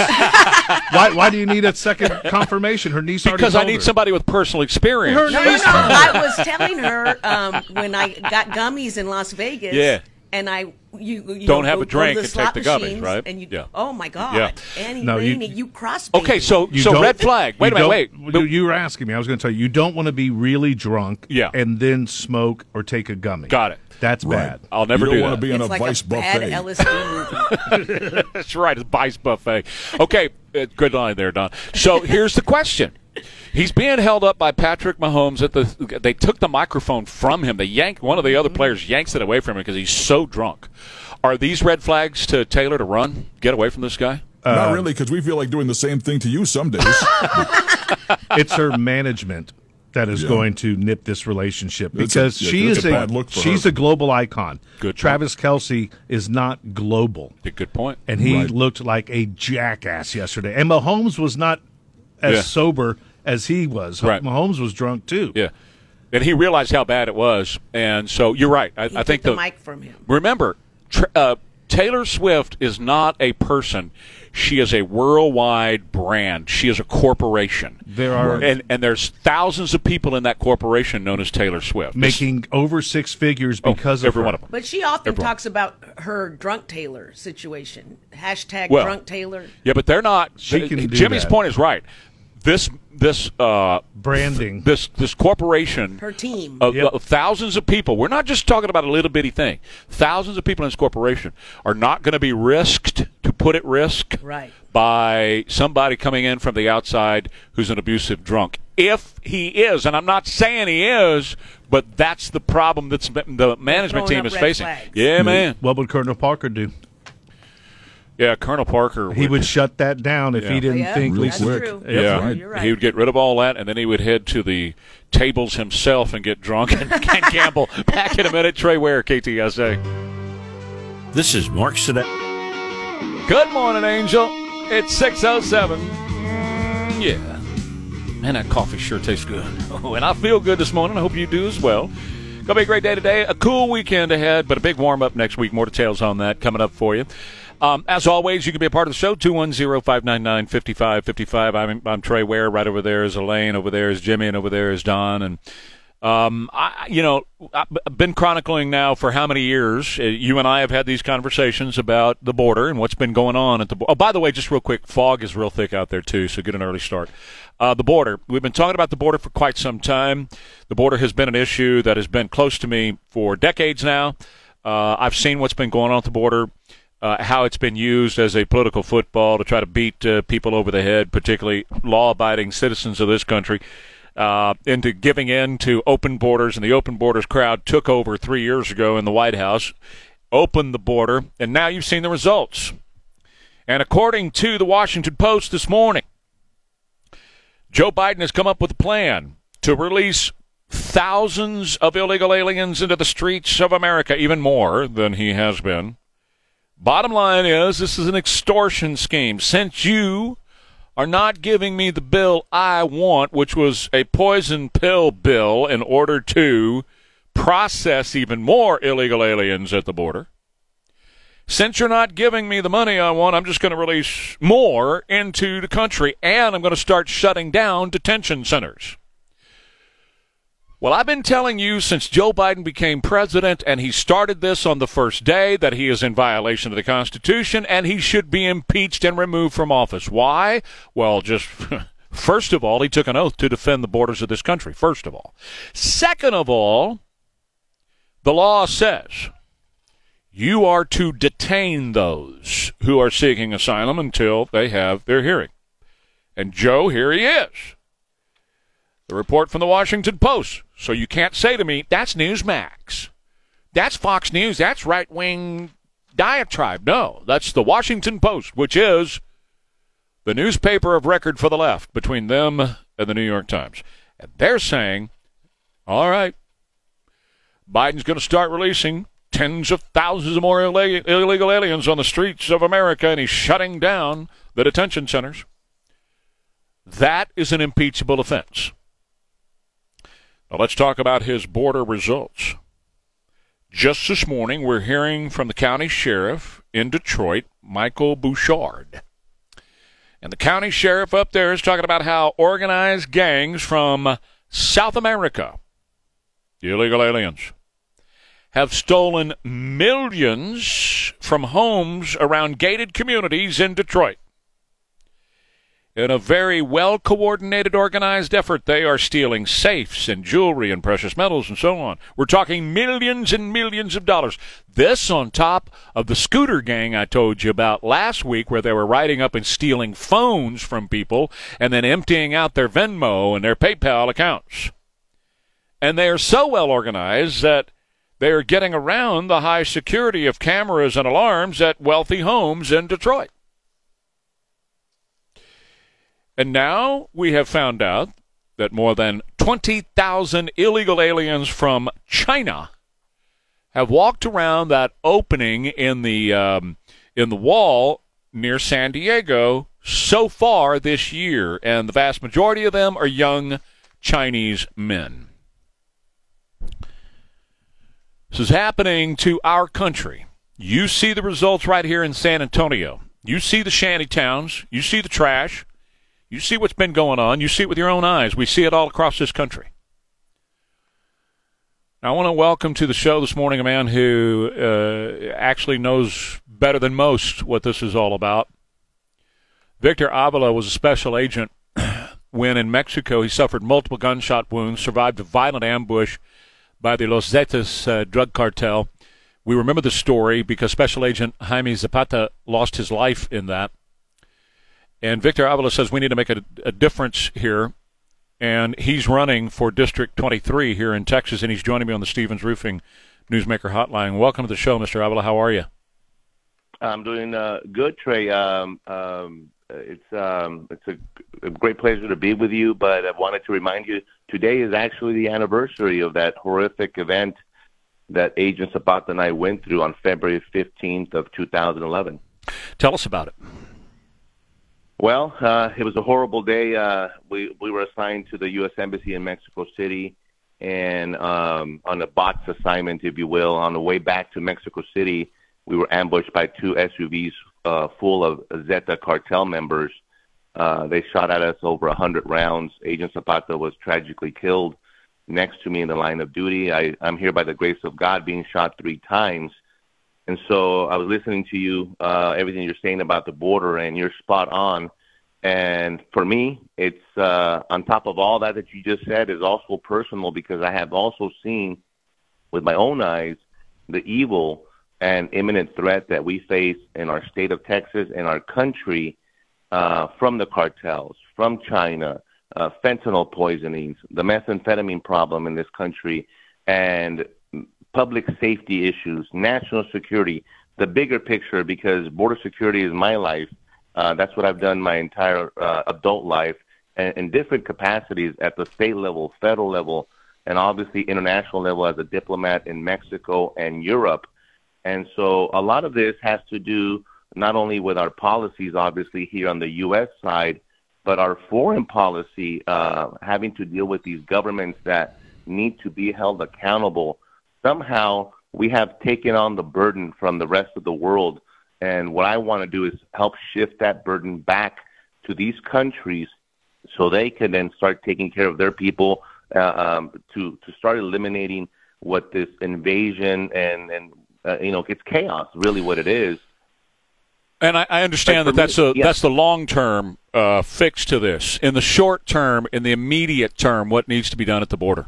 why? Why do you need a second confirmation? Her niece already Because I need her. somebody with personal experience. Her No, no, no. I was telling her um, when I got gummies in Las Vegas. Yeah. And I you, you Don't know, have go- a drink and take the gummies, right? And you, Yeah. oh my God, Yeah. Annie No, you- Rainey, you, cross. Okay, so You so red flag. Wait a minute, wait. You, you were asking me. I was going to tell you. You don't want to be really drunk. Yeah. And then smoke or take a gummy. Got it. That's Right. bad. I'll never you don't do want that. to be in it's a like vice a bad buffet. LSD movie. *laughs* That's right, it's Vice Buffet. Okay, uh, good line there, Don. So here's the question. He's being held up by Patrick Mahomes at the. They took the microphone from him. They yanked one of the other players yanks it away from him because he's so drunk. Are these red flags to Taylor to run, get away from this guy? Not really, because we feel like doing the same thing to you some days. *laughs* it's her management that is Yeah. going to nip this relationship because a- yeah, she it's is a a, bad look for she's her. a global icon. Good point. Travis Kelce is not global, Good point. and he Right. looked like a jackass yesterday. And Mahomes was not as Yeah. sober as he was. Right. Mahomes was drunk too. Yeah, and he realized how bad it was, and so you're right. I, He I think the, the mic from him. Remember, tr- uh, Taylor Swift is not a person. She is a worldwide brand. She is a corporation. There are- and and there's thousands of people in that corporation known as Taylor Swift. This- Making over six figures oh, because every of her. one of them. But she often Everyone. talks about her drunk Taylor situation. Hashtag Well, drunk Taylor. Yeah, but they're not. She can do Jimmy's that. point is right. This this uh, Branding. this this corporation Her team. of, Yep. of thousands of people. We're not just talking about a little bitty thing. Thousands of people in this corporation are not going to be risked to put at risk Right. by somebody coming in from the outside who's an abusive drunk. If he is, and I'm not saying he is, but that's the problem that's the management team is facing. flags. Yeah, man. What would Colonel Parker do? Yeah, Colonel Parker. He would shut that down if Yeah. he didn't Yeah, think Real that's Lisa. quick. true. Yeah, right. Right. he would get rid of all that, and then he would head to the tables himself and get drunk and, *laughs* and gamble. Back in a minute, Trey Ware, KTSA. This is Mark Sedek. Good morning, Angel. It's 607. Mm, yeah. Man, that coffee sure tastes good. *laughs* Oh, and I feel good this morning. I hope you do as well. Gonna be a great day today. A cool weekend ahead, but a big warm up next week. More details on that coming up for you. Um, as always, you can be a part of the show. 210-599-5555. I'm, I'm Trey Ware. Right over there is Elaine. Over there is Jimmy. And over there is Don. And um, I, you know, I've been chronicling now for how many years? Uh, You and I have had these conversations about the border and what's been going on at the. bo- Oh, by the way, just real quick, fog is real thick out there too, so get an early start. Uh, the border. We've been talking about the border for quite some time. The border has been an issue that has been close to me for decades now. Uh, I've seen what's been going on at the border. Uh, how it's been used as a political football to try to beat uh, people over the head, particularly law-abiding citizens of this country uh, into giving in to open borders, and the open borders crowd took over three years ago in the White House, opened the border, and now you've seen the results. And according to the Washington Post this morning, Joe Biden has come up with a plan to release thousands of illegal aliens into the streets of America, even more than he has been. Bottom line is, this is an extortion scheme. Since you are not giving me the bill I want, which was a poison pill bill, in order to process even more illegal aliens at the border. Since you're not giving me the money I want, I'm just going to release more into the country, and I'm going to start shutting down detention centers. Well, I've been telling you since Joe Biden became president, and he started this on the first day, that he is in violation of the Constitution and he should be impeached and removed from office. Why? Well, just *laughs* first of all, he took an oath to defend the borders of this country, first of all. Second of all, The law says you are to detain those who are seeking asylum until they have their hearing. And Joe, here he is. The report from the Washington Post. So you can't say to me, that's Newsmax. That's Fox News. That's right wing diatribe. No, that's the Washington Post, which is the newspaper of record for the left between them and the New York Times. And they're saying, all right, Biden's going to start releasing tens of thousands of more illegal aliens on the streets of America, and he's shutting down the detention centers. That is an impeachable offense. Now let's talk about his border results. Just this morning, we're hearing from the county sheriff in Detroit, Michael Bouchard. And the county sheriff up there is talking about how organized gangs from South America, illegal aliens, have stolen millions from homes around gated communities in Detroit. In a very well coordinated, organized effort, they are stealing safes and jewelry and precious metals and so on. We're talking millions and millions of dollars. This on top of the scooter gang I told you about last week, where they were riding up and stealing phones from people and then emptying out their Venmo and their PayPal accounts. And they are so well organized that they are getting around the high security of cameras and alarms at wealthy homes in Detroit. And now we have found out that more than 20,000 illegal aliens from China have walked around that opening in the um, in the wall near San Diego so far this year, and the vast majority of them are young Chinese men. This is happening to our country. You see the results right here in San Antonio. You see the shanty towns. You see the trash. You see what's been going on. You see it with your own eyes. We see it all across this country. Now, I want to welcome to the show this morning a man who uh, actually knows better than most what this is all about. Victor Avila was a special agent *clears throat* when in Mexico he suffered multiple gunshot wounds, survived a violent ambush by the Los Zetas uh, drug cartel. We remember the story because Special Agent Jaime Zapata lost his life in that. And Victor Avila says we need to make a, a difference here. And he's running for District 23 here in Texas, and he's joining me on the Stevens Roofing Newsmaker Hotline. Welcome to the show, Mr. Avila. How are you? I'm doing uh, good, Trey. Um, um, it's um, it's a, a, great pleasure to be with you. But I wanted to remind you today is actually the anniversary of that horrific event that Agent Zapata and I went through on February 15th of 2011. Tell us about it. Well, uh, it was a horrible day. Uh, we we were assigned to the U.S. Embassy in Mexico City, and um, on a box assignment, if you will, on the way back to Mexico City, we were ambushed by two SUVs uh, full of Zeta cartel members. Uh, they shot at us over a hundred rounds. Agent Zapata was tragically killed next to me in the line of duty. I, I'm here by the grace of God, being shot three times. And so I was listening to you, uh, everything you're saying about the border, and you're spot on. And for me, it's uh, on top of all that that you just said is also personal because I have also seen with my own eyes the evil and imminent threat that we face in our state of Texas and our country uh, from the cartels, from China, uh, fentanyl poisonings, the methamphetamine problem in this country, and public safety issues, national security, the bigger picture, because border security is my life. Uh, that's what I've done my entire uh, adult life, and in different capacities at the state level, federal level, and obviously international level as a diplomat in Mexico and Europe. And so a lot of this has to do not only with our policies, obviously, here on the U.S. side, but our foreign policy, uh, having to deal with these governments that need to be held accountable. Somehow, we have taken on the burden from the rest of the world. And what I want to do is help shift that burden back to these countries so they can then start taking care of their people uh, um, to, to start eliminating what this invasion and, and uh, you know, it's chaos, really what it is. And I, I understand that that's a that's the long term uh, fix to this. In the short term, in the immediate term, what needs to be done at the border?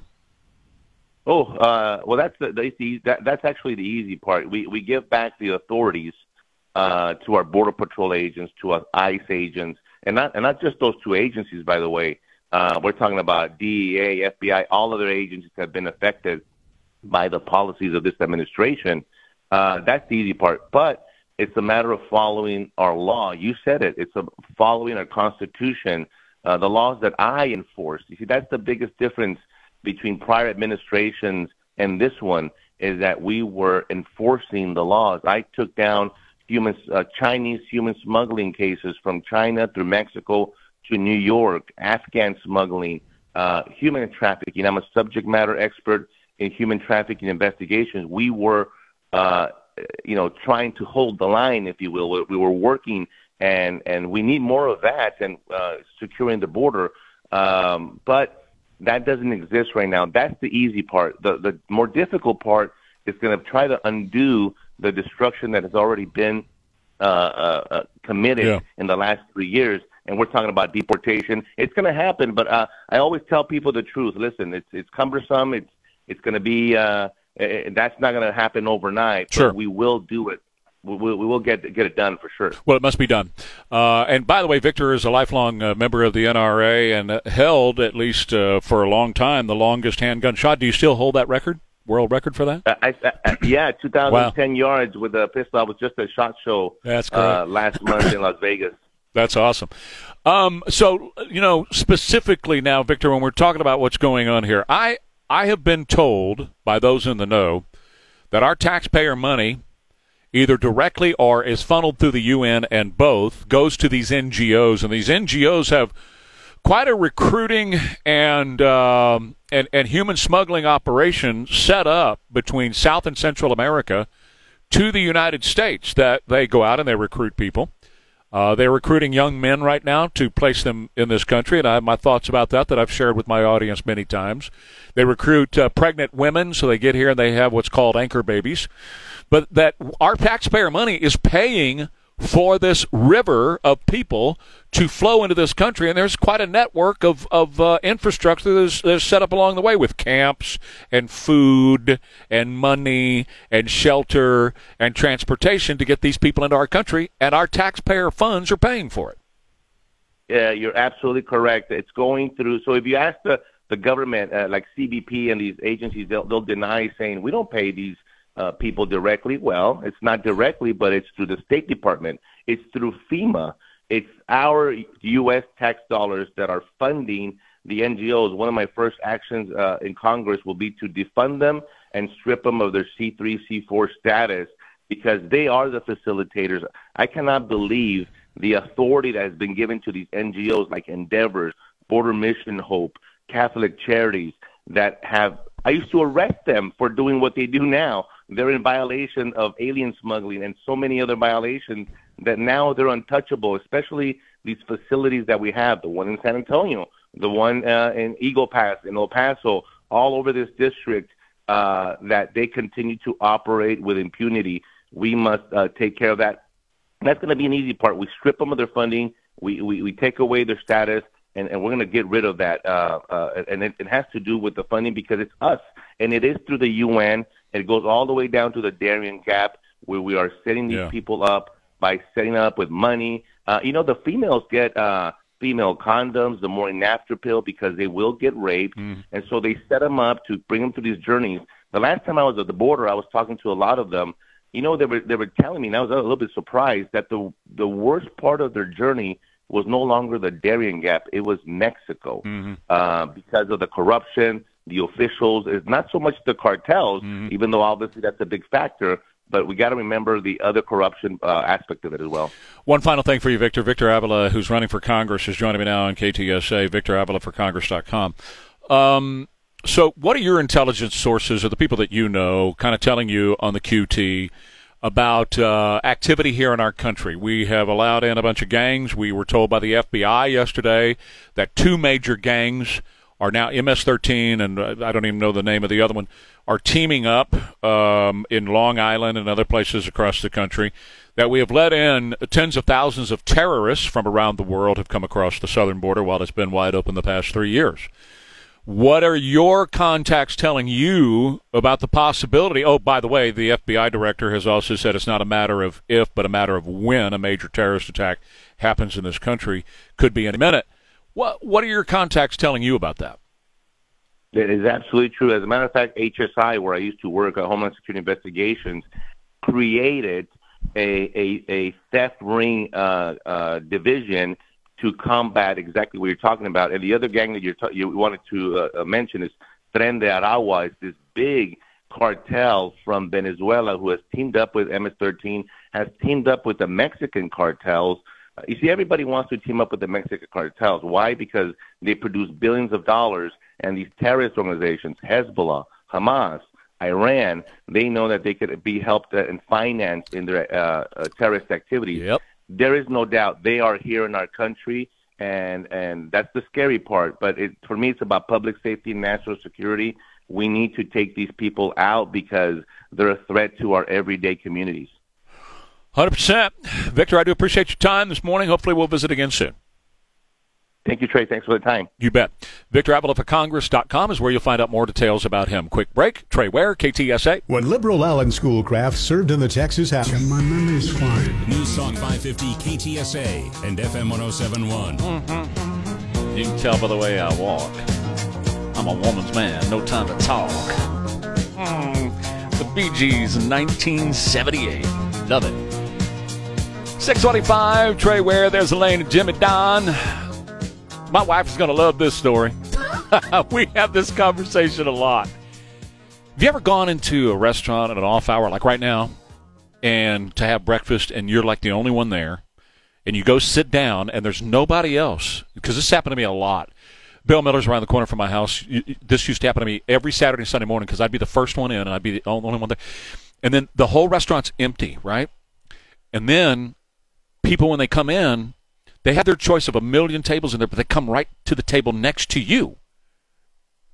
Oh, uh, well, that's the, the that, that's actually the easy part. We we give back the authorities uh, to our border patrol agents, to our ICE agents, and not and not just those two agencies. By the way, uh, we're talking about DEA, FBI, all other agencies have been affected by the policies of this administration. Uh, that's the easy part, but it's a matter of following our law. You said it. It's a following our Constitution, uh, the laws that I enforce. You see, that's the biggest difference between prior administrations and this one is that we were enforcing the laws. I took down human uh, Chinese human smuggling cases from China through Mexico to New York, Afghan smuggling, uh, human trafficking. I'm a subject matter expert in human trafficking investigations. We were, uh, you know, trying to hold the line, if you will. We were working, and and we need more of that and uh, securing the border. Um, but that doesn't exist right now. That's the easy part. The the more difficult part is going to try to undo the destruction that has already been uh, uh, uh, committed yeah. in the last three years. And we're talking about deportation. It's going to happen, but uh, I always tell people the truth. Listen, it's it's cumbersome. It's it's going to be uh, that's not going to happen overnight. Sure, we will do it we, we, will get get it done for sure. Well, it must be done. Uh, and by the way, Victor is a lifelong uh, member of the NRA and uh, held, at least uh, for a long time, the longest handgun shot. Do you still hold that record? World record for that? I, I, yeah, *coughs* 2010 wow. yards with a pistol. I was just a shot show. That's uh, last *coughs* month in Las Vegas. That's awesome. Um, so, you know, specifically now, Victor, when we're talking about what's going on here, I I have been told by those in the know that our taxpayer money either directly or is funneled through the UN and both, goes to these NGOs. And these NGOs have quite a recruiting and, um, and, and human smuggling operation set up between South and Central America to the United States that they go out and they recruit people. Uh, they're recruiting young men right now to place them in this country, and I have my thoughts about that that I've shared with my audience many times. They recruit uh, pregnant women, so they get here and they have what's called anchor babies but that our taxpayer money is paying for this river of people to flow into this country, and there's quite a network of of uh, infrastructure that's, that's set up along the way with camps and food and money and shelter and transportation to get these people into our country, and our taxpayer funds are paying for it. Yeah, you're absolutely correct. It's going through. So if you ask the the government, uh, like CBP and these agencies, they'll, they'll deny saying we don't pay these uh, people directly. Well, it's not directly, but it's through the State Department. It's through FEMA. It's our U.S. tax dollars that are funding the NGOs. One of my first actions uh, in Congress will be to defund them and strip them of their C3, C4 status because they are the facilitators. I cannot believe the authority that has been given to these NGOs like Endeavors, Border Mission Hope, Catholic Charities that have I used to arrest them for doing what they do now. They're in violation of alien smuggling and so many other violations that now they're untouchable, especially these facilities that we have, the one in San Antonio, the one uh, in Eagle Pass, in El Paso, all over this district, uh, that they continue to operate with impunity. We must uh, take care of that. That's going to be an easy part. We strip them of their funding. We, we, we take away their status and, and we're going to get rid of that. Uh, uh, and it, it has to do with the funding because it's us, and it is through the UN. It goes all the way down to the Darien Gap, where we are setting these yeah. people up by setting up with money. Uh, you know, the females get uh, female condoms, the morning after pill, because they will get raped, mm. and so they set them up to bring them through these journeys. The last time I was at the border, I was talking to a lot of them. You know, they were they were telling me, and I was a little bit surprised that the the worst part of their journey was no longer the Darien Gap; it was Mexico mm-hmm. uh, because of the corruption, the officials. It's not so much the cartels, mm-hmm. even though obviously that's a big factor. But we got to remember the other corruption uh, aspect of it as well. One final thing for you, Victor. Victor Avila, who's running for Congress, is joining me now on KTSA. Victor Avila for Congress.com. Um, so, what are your intelligence sources, or the people that you know, kind of telling you on the QT? about uh, activity here in our country. We have allowed in a bunch of gangs. We were told by the FBI yesterday that two major gangs are now MS-13 and I don't even know the name of the other one are teaming up um, in Long Island and other places across the country. That we have let in tens of thousands of terrorists from around the world have come across the southern border while it's been wide open the past three years. What are your contacts telling you about the possibility? Oh, by the way, the FBI director has also said it's not a matter of if, but a matter of when a major terrorist attack happens in this country. Could be any minute. What What are your contacts telling you about that? That is absolutely true. As a matter of fact, HSI, where I used to work at Homeland Security Investigations, created a a, a theft ring uh, uh, division to combat exactly what you're talking about. And the other gang that ta- you wanted to uh, uh mention is Tren de Aragua. It's this big cartel from Venezuela who has teamed up with MS-13, has teamed up with the Mexican cartels. Uh, you see, everybody wants to team up with the Mexican cartels. Why? Because they produce billions of dollars, and these terrorist organizations, Hezbollah, Hamas, Iran, they know that they could be helped and financed in their uh, uh, terrorist activities. Yep. There is no doubt they are here in our country, and and that's the scary part. But it, for me, it's about public safety and national security. We need to take these people out because they're a threat to our everyday communities. Hundred percent, Victor. I do appreciate your time this morning. Hopefully, we'll visit again soon. Thank you, Trey. Thanks for the time. You bet. Victor Avila for Congress.com is where you'll find out more details about him. Quick break. Trey Ware, KTSA. When Liberal Alan Schoolcraft served in the Texas House. My memory's fine. News Talk 550 KTSA and FM 1071. Mm-hmm. You can tell by the way I walk. I'm a woman's man. No time to talk. Mm. The Bee Gees in 1978. Love it. 625, Trey Ware. There's Elaine and Jimmy Don my wife is going to love this story. *laughs* we have this conversation a lot. Have you ever gone into a restaurant at an off hour, like right now, and to have breakfast, and you're like the only one there, and you go sit down, and there's nobody else? Because this happened to me a lot. Bill Miller's around the corner from my house. This used to happen to me every Saturday and Sunday morning because I'd be the first one in, and I'd be the only one there. And then the whole restaurant's empty, right? And then people, when they come in, they have their choice of a million tables in there, but they come right to the table next to you.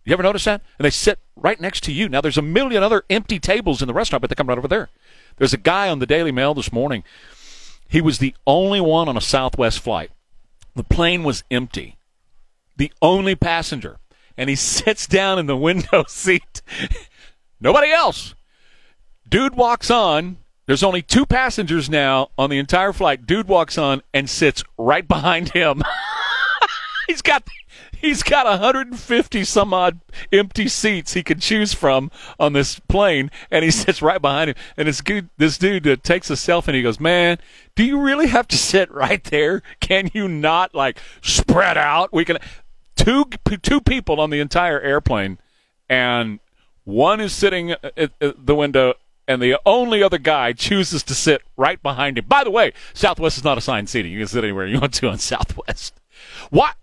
You ever notice that? And they sit right next to you. Now, there's a million other empty tables in the restaurant, but they come right over there. There's a guy on the Daily Mail this morning. He was the only one on a Southwest flight. The plane was empty. The only passenger. And he *laughs* sits down in the window *laughs* seat. Nobody else. Dude walks on, there's only two passengers now on the entire flight. Dude walks on and sits right behind him. *laughs* he's got he's got 150 some odd empty seats he could choose from on this plane, and he *laughs* sits right behind him. And this dude, this dude uh, takes a selfie and he goes, "Man, do you really have to sit right there? Can you not like spread out? We can two two people on the entire airplane, and one is sitting at the window and the only other guy chooses to sit right behind him. By the way, Southwest is not assigned seating. You can sit anywhere you want to on Southwest. What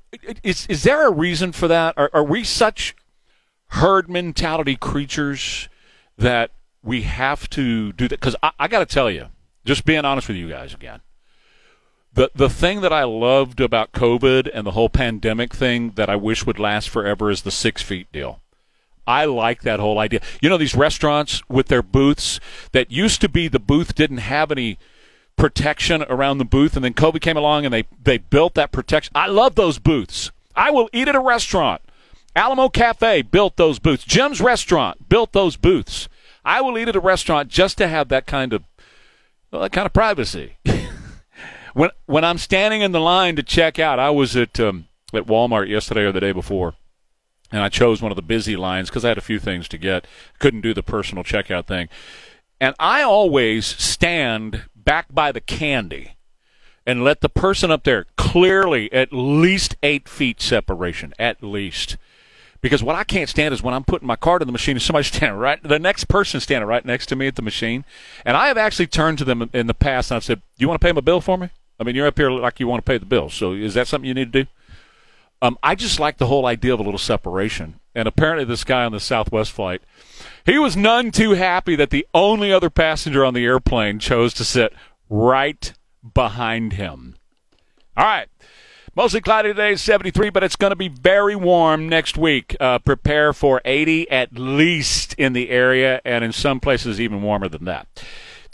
is is there a reason for that? Are, are we such herd mentality creatures that we have to do that? Because I, I got to tell you, just being honest with you guys again, the the thing that I loved about COVID and the whole pandemic thing that I wish would last forever is the six feet deal. I like that whole idea. You know, these restaurants with their booths that used to be the booth didn't have any protection around the booth, and then COVID came along and they, they built that protection. I love those booths. I will eat at a restaurant. Alamo Cafe built those booths. Jim's Restaurant built those booths. I will eat at a restaurant just to have that kind of well, that kind of privacy. *laughs* when when I'm standing in the line to check out, I was at um, at Walmart yesterday or the day before and I chose one of the busy lines because I had a few things to get. Couldn't do the personal checkout thing. And I always stand back by the candy and let the person up there clearly at least eight feet separation, at least. Because what I can't stand is when I'm putting my card in the machine and somebody's *laughs* standing right, the next person standing right next to me at the machine. And I have actually turned to them in the past and I've said, "You want to pay my bill for me? I mean, you're up here like you want to pay the bill. So is that something you need to do?" Um, I just like the whole idea of a little separation. And apparently, this guy on the Southwest flight, he was none too happy that the only other passenger on the airplane chose to sit right behind him. All right. Mostly cloudy today, 73, but it's going to be very warm next week. Uh, prepare for 80 at least in the area, and in some places even warmer than that.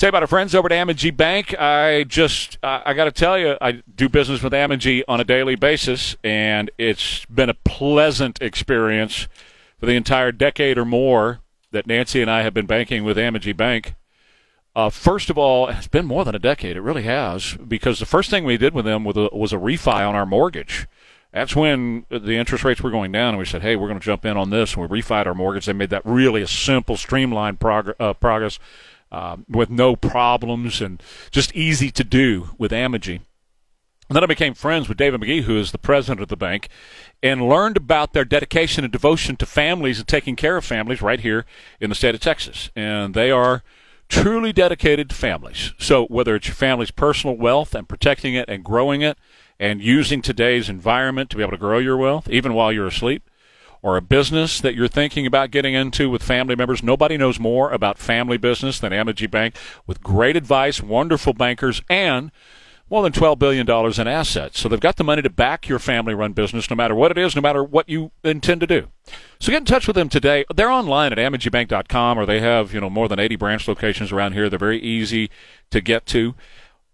Tell you about our friends over at Amegy Bank. I just, uh, I got to tell you, I do business with Amegy on a daily basis, and it's been a pleasant experience for the entire decade or more that Nancy and I have been banking with Amegy Bank. Uh, first of all, it's been more than a decade. It really has, because the first thing we did with them was a, was a refi on our mortgage. That's when the interest rates were going down, and we said, "Hey, we're going to jump in on this." And we refied our mortgage. They made that really a simple, streamlined prog- uh, progress uh, with no problems and just easy to do with Amegy. And then I became friends with David McGee, who is the president of the bank, and learned about their dedication and devotion to families and taking care of families right here in the state of Texas. And they are truly dedicated to families. So whether it's your family's personal wealth and protecting it and growing it and using today's environment to be able to grow your wealth, even while you're asleep, or a business that you're thinking about getting into with family members, nobody knows more about family business than Amegy Bank with great advice, wonderful bankers, and more than $12 billion in assets. So they've got the money to back your family run business no matter what it is, no matter what you intend to do. So get in touch with them today. They're online at amegybank.com or they have, you know, more than 80 branch locations around here. They're very easy to get to.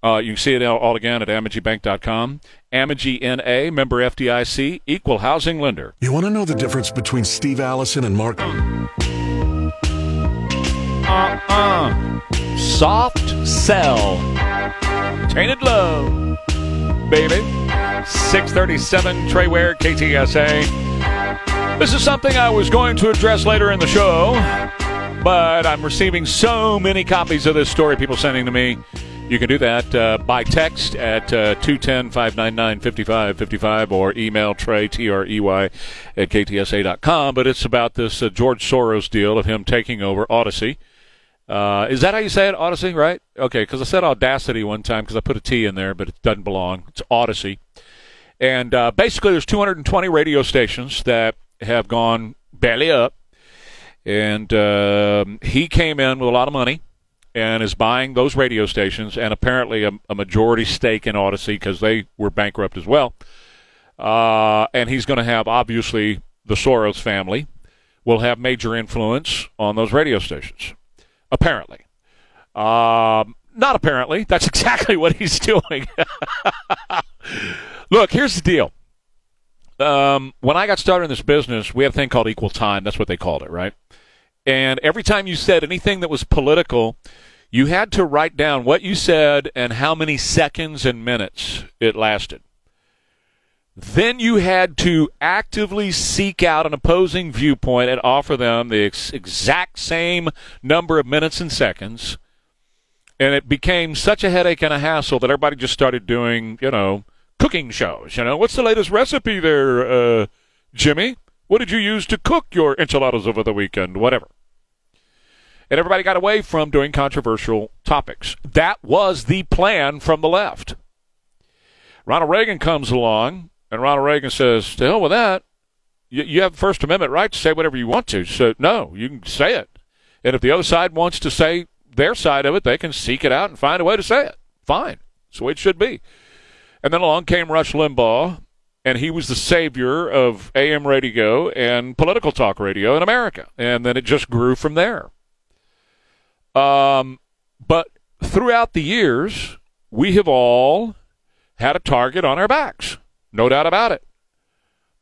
Uh, you can see it all again at amegybank.com. Amegy NA, member FDIC, equal housing lender. You want to know the difference between Steve Allison and Mark? Uh-uh. Soft sell. Tainted love. Baby. 637 Trey Ware, KTSA. This is something I was going to address later in the show, but I'm receiving so many copies of this story, people sending to me. You can do that uh, by text at uh, 210 599 5555 or email Trey, T R E Y, at KTSA.com. But it's about this uh, George Soros deal of him taking over Audacy. Uh, is that how you say it? Audacy, right? Okay, because I said Audacity one time because I put a T in there, but it doesn't belong. It's Audacy. And uh, basically, there's 220 radio stations that have gone belly up. And um, he came in with a lot of money and is buying those radio stations and apparently a, a majority stake in Audacy because they were bankrupt as well. Uh, and he's going to have, obviously, the Soros family will have major influence on those radio stations, apparently. Um, not apparently. That's *laughs* exactly what he's doing. *laughs* Look, here's the deal. Um, when I got started in this business, we had a thing called equal time. That's what they called it, right? And every time you said anything that was political, you had to write down what you said and how many seconds and minutes it lasted. Then you had to actively seek out an opposing viewpoint and offer them the ex- exact same number of minutes and seconds. And it became such a headache and a hassle that everybody just started doing, you know, cooking shows. You know, what's the latest recipe there, uh, Jimmy? What did you use to cook your enchiladas over the weekend? Whatever and everybody got away from doing controversial topics. That was the plan from the left. Ronald Reagan comes along, and Ronald Reagan says, "To hell with that. You, you have First Amendment right to say whatever you want to. So no, you can say it. And if the other side wants to say their side of it, they can seek it out and find a way to say it. Fine. That's the way it should be." And then along came Rush Limbaugh, and he was the savior of AM radio and political talk radio in America. And then it just grew from there. Um, but throughout the years, we have all had a target on our backs. No doubt about it.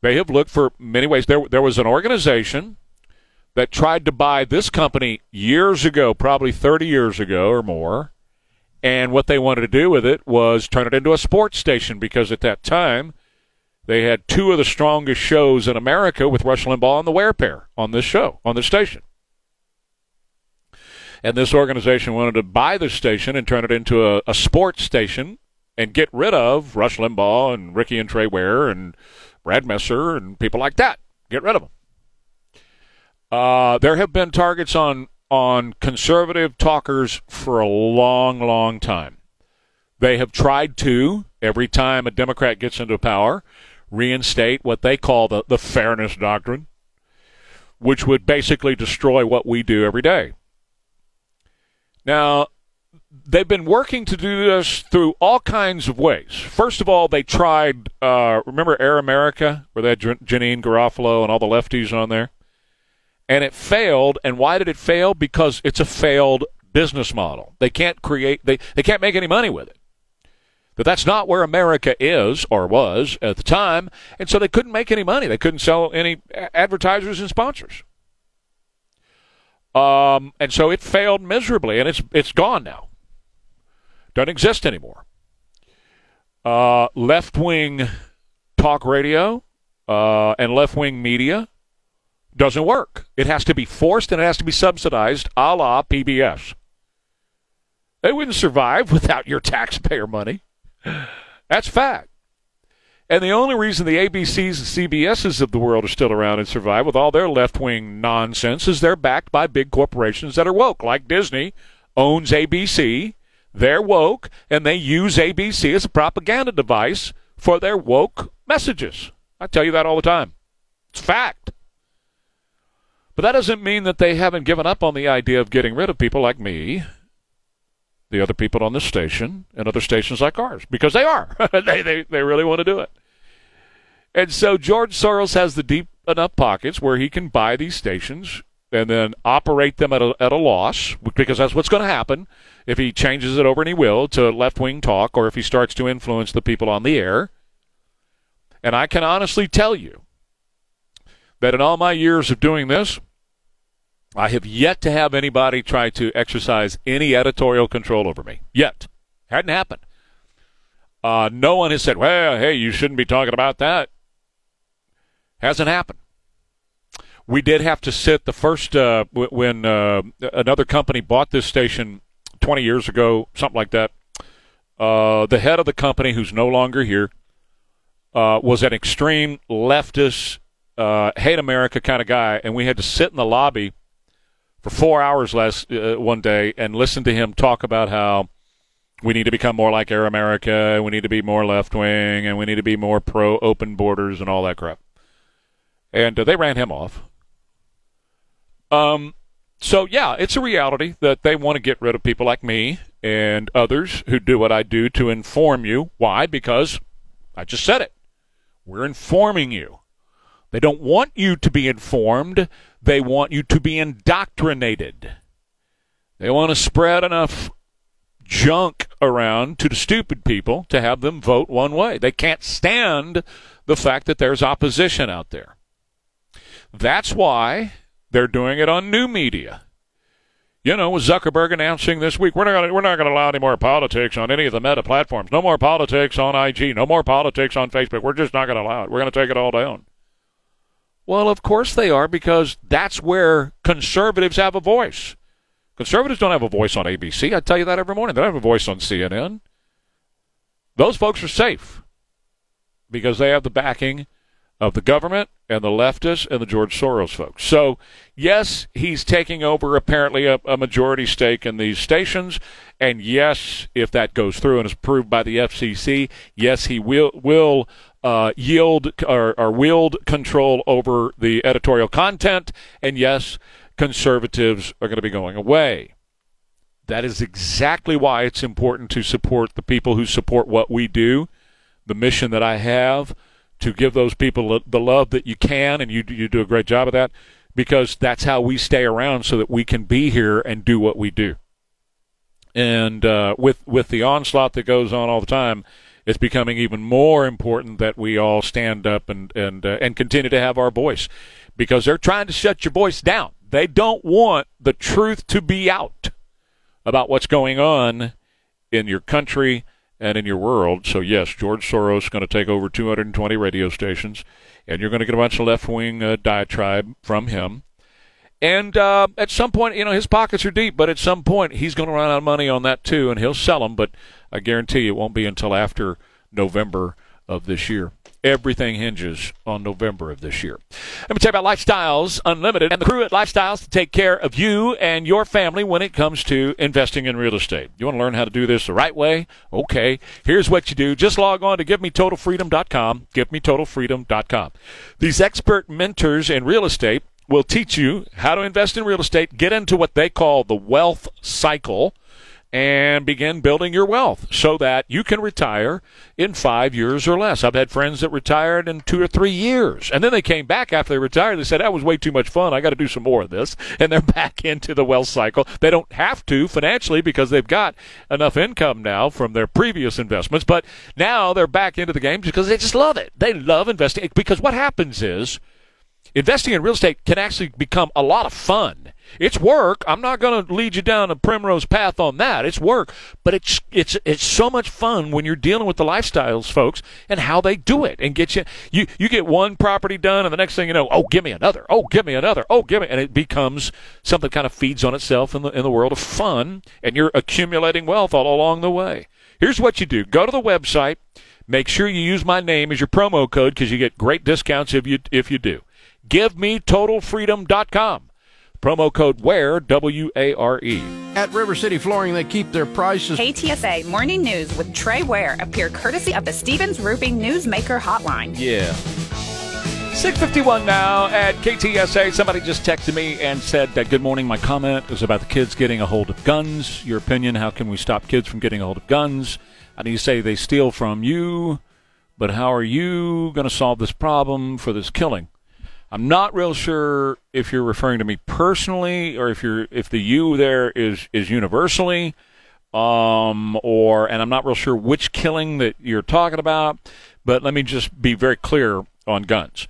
They have looked for many ways. There, there was an organization that tried to buy this company years ago, probably 30 years ago or more. And what they wanted to do with it was turn it into a sports station because at that time they had two of the strongest shows in America with Rush Limbaugh and the Ware Pair on this show, on this station and this organization wanted to buy the station and turn it into a, a sports station and get rid of Rush Limbaugh and Ricky and Trey Ware and Brad Messer and people like that. Get rid of them. Uh, there have been targets on on conservative talkers for a long, long time. They have tried to every time a Democrat gets into power reinstate what they call the, the fairness doctrine, which would basically destroy what we do every day. Now, they've been working to do this through all kinds of ways. First of all, they tried, uh, remember Air America, where they had Janeane Garofalo and all the lefties on there? And it failed. And why did it fail? Because it's a failed business model. They can't create. They they can't make any money with it. But that's not where America is or was at the time, and so they couldn't make any money. They couldn't sell any advertisers and sponsors. Um, and so it failed miserably, and it's it's gone now. Doesn't exist anymore. Uh, left wing talk radio uh, and left wing media doesn't work. It has to be forced and it has to be subsidized, a la PBS. They wouldn't survive *laughs* without your taxpayer money. That's fact. And the only reason the ABCs and CBSs of the world are still around and survive with all their left wing nonsense is they're backed by big corporations that are woke, like Disney owns ABC. They're woke, and they use ABC as a propaganda device for their woke messages. I tell you that all the time. It's fact. But that doesn't mean that they haven't given up on the idea of getting rid of people like me the other people on this station and other stations like ours because they are. *laughs* they, they, they really want to do it. And so George Soros has the deep enough pockets where he can buy these stations and then operate them at a, at a loss because that's what's going to happen if he changes it over, and he will, to left wing talk or if he starts to influence the people on the air. And I can honestly tell you that in all my years of doing this, I have yet to have anybody try to exercise any editorial control over me. Yet. Hadn't happened. Uh, no one has said, well, hey, you shouldn't be talking about that. Hasn't happened. We did have to sit the first, uh, w- when uh, another company bought this station 20 years ago, something like that. Uh, the head of the company, who's no longer here, uh, was an extreme leftist, uh, hate America kind of guy, and we had to sit in the lobby for four hours last uh, one day and listen to him talk about how we need to become more like Air America, we need to be more left wing, and we need to be more pro open borders and all that crap. And uh, they ran him off. Um, so yeah, it's a reality that they want to get rid of people like me and others who do what I do to inform you. Why? Because I just said it. We're informing you. They don't want you to be informed. They want you to be indoctrinated. They want to spread enough junk around to the stupid people to have them vote one way. They can't stand the fact that there's opposition out there. That's why they're doing it on new media. You know, with Zuckerberg announcing this week, we're not gonna, we're not going to allow any more politics on any of the Meta platforms. No more politics on IG. No more politics on Facebook. We're just not going to allow it. We're going to take it all down. Well, of course they are, because that's where conservatives have a voice. Conservatives don't have a voice on ABC. I tell you that every morning. They don't have a voice on CNN. Those folks are safe because they have the backing of the government and the leftists and the George Soros folks. So, yes, he's taking over apparently a, a, majority stake in these stations, and yes, if that goes through and is approved by the FCC, yes, he will will uh, yield or, or wield control over the editorial content, and yes, conservatives are going to be going away. That is exactly why it's important to support the people who support what we do, the mission that I have to give those people the love that you can, and you you do a great job of that, because that's how we stay around so that we can be here and do what we do. And uh, with with the onslaught that goes on all the time, it's becoming even more important that we all stand up and and uh, and continue to have our voice because they're trying to shut your voice down. They don't want the truth to be out about what's going on in your country and in your world. So yes, George Soros is going to take over 220 radio stations, and you're going to get a bunch of left wing uh, diatribe from him. And uh, at some point, you know, his pockets are deep, but at some point he's going to run out of money on that too, and he'll sell them. But I guarantee you it won't be until after November of this year. Everything hinges on November of this year. Let me tell you about Lifestyles Unlimited and the crew at Lifestyles to take care of you and your family when it comes to investing in real estate. You want to learn how to do this the right way? Okay, here's what you do. Just log on to GiveMeTotalFreedom.com, GiveMeTotalFreedom.com. These expert mentors in real estate will teach you how to invest in real estate, get into what they call the wealth cycle – and begin building your wealth so that you can retire in five years or less. I've had friends that retired in two or three years, and then they came back after they retired. They said, That was way too much fun. I got to do some more of this. *laughs* And they're back into the wealth cycle. They don't have to financially because they've got enough income now from their previous investments, but now they're back into the game because they just love it. They love investing because what happens is investing in real estate can actually become a lot of fun it's work. I'm not going to lead you down a primrose path on that. It's work, but it's it's it's so much fun when you're dealing with the lifestyles, folks, and how they do it, and get you you you get one property done, and the next thing you know, oh, give me another. Oh, give me another. Oh, give me, and it becomes something kind of feeds on itself in the in the world of fun, and you're accumulating wealth all along the way. Here's what you do: go to the website. Make sure you use my name as your promo code because you get great discounts if you if you do. GiveMeTotalFreedom.com. Promo code WARE, W A R E. At River City Flooring, they keep their prices. KTSA Morning News with Trey Ware appear courtesy of the Stevens Roofing Newsmaker Hotline. Yeah. 651 now at KTSA. Somebody just texted me and said that good morning. My comment is about the kids getting a hold of guns. Your opinion, how can we stop kids from getting a hold of guns? I need to say they steal from you, but how are you going to solve this problem for this killing? I'm not real sure if you're referring to me personally or if you're if the you there is is universally um or and I'm not real sure which killing that you're talking about, but let me just be very clear on guns.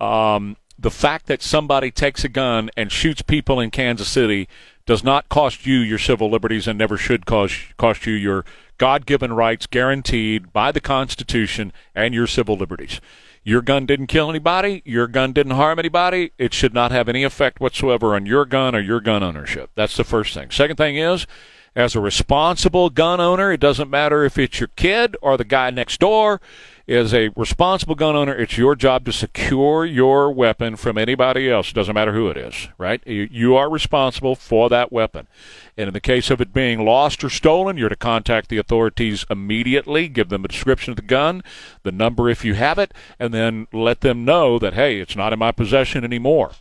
Um, the fact that somebody takes a gun and shoots people in Kansas City does not cost you your civil liberties and never should cost cost you your God-given rights guaranteed by the Constitution and your civil liberties. Your gun didn't kill anybody. Your gun didn't harm anybody. It should not have any effect whatsoever on your gun or your gun ownership. That's the first thing. Second thing is, as a responsible gun owner, it doesn't matter if it's your kid or the guy next door. As a responsible gun owner, it's your job to secure your weapon from anybody else. It doesn't matter who it is, right? You are responsible for that weapon. And in the case of it being lost or stolen, you're to contact the authorities immediately, give them a description of the gun, the number if you have it, and then let them know that, hey, it's not in my possession anymore.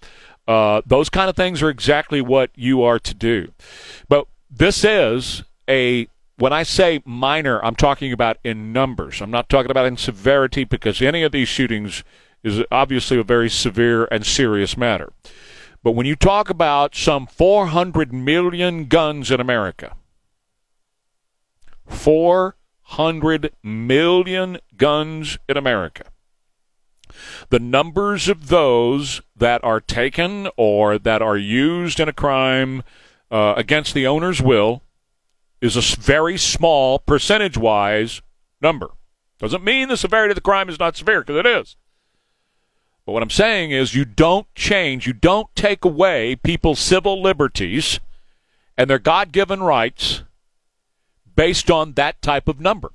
Uh, those kind of things are exactly what you are to do. But this is a when I say minor, I'm talking about in numbers. I'm not talking about in severity because any of these shootings is obviously a very severe and serious matter. But when you talk about some 400 million guns in America, 400 million guns in America, the numbers of those that are taken or that are used in a crime uh, against the owner's will is a very small percentage wise number. Doesn't mean the severity of the crime is not severe, because it is. But what I'm saying is you don't change, you don't take away people's civil liberties and their God given rights based on that type of number.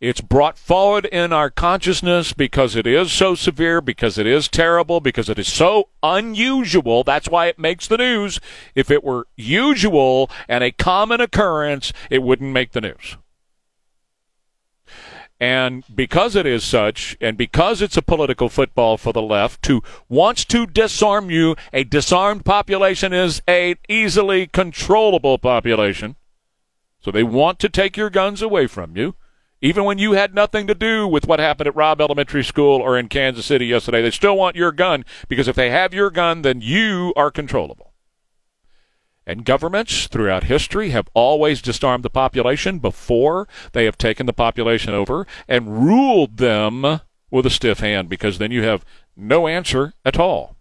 It's brought forward in our consciousness because it is so severe, because it is terrible, because it is so unusual. That's why it makes the news. If it were usual and a common occurrence, it wouldn't make the news. And because it is such, and because it's a political football for the left who wants to disarm you, a disarmed population is a easily controllable population. So they want to take your guns away from you. Even when you had nothing to do with what happened at Robb Elementary School or in Kansas City yesterday, they still want your gun because if they have your gun, then you are controllable. And governments throughout history have always disarmed the population before they have taken the population over and ruled them with a stiff hand because then you have no answer at all.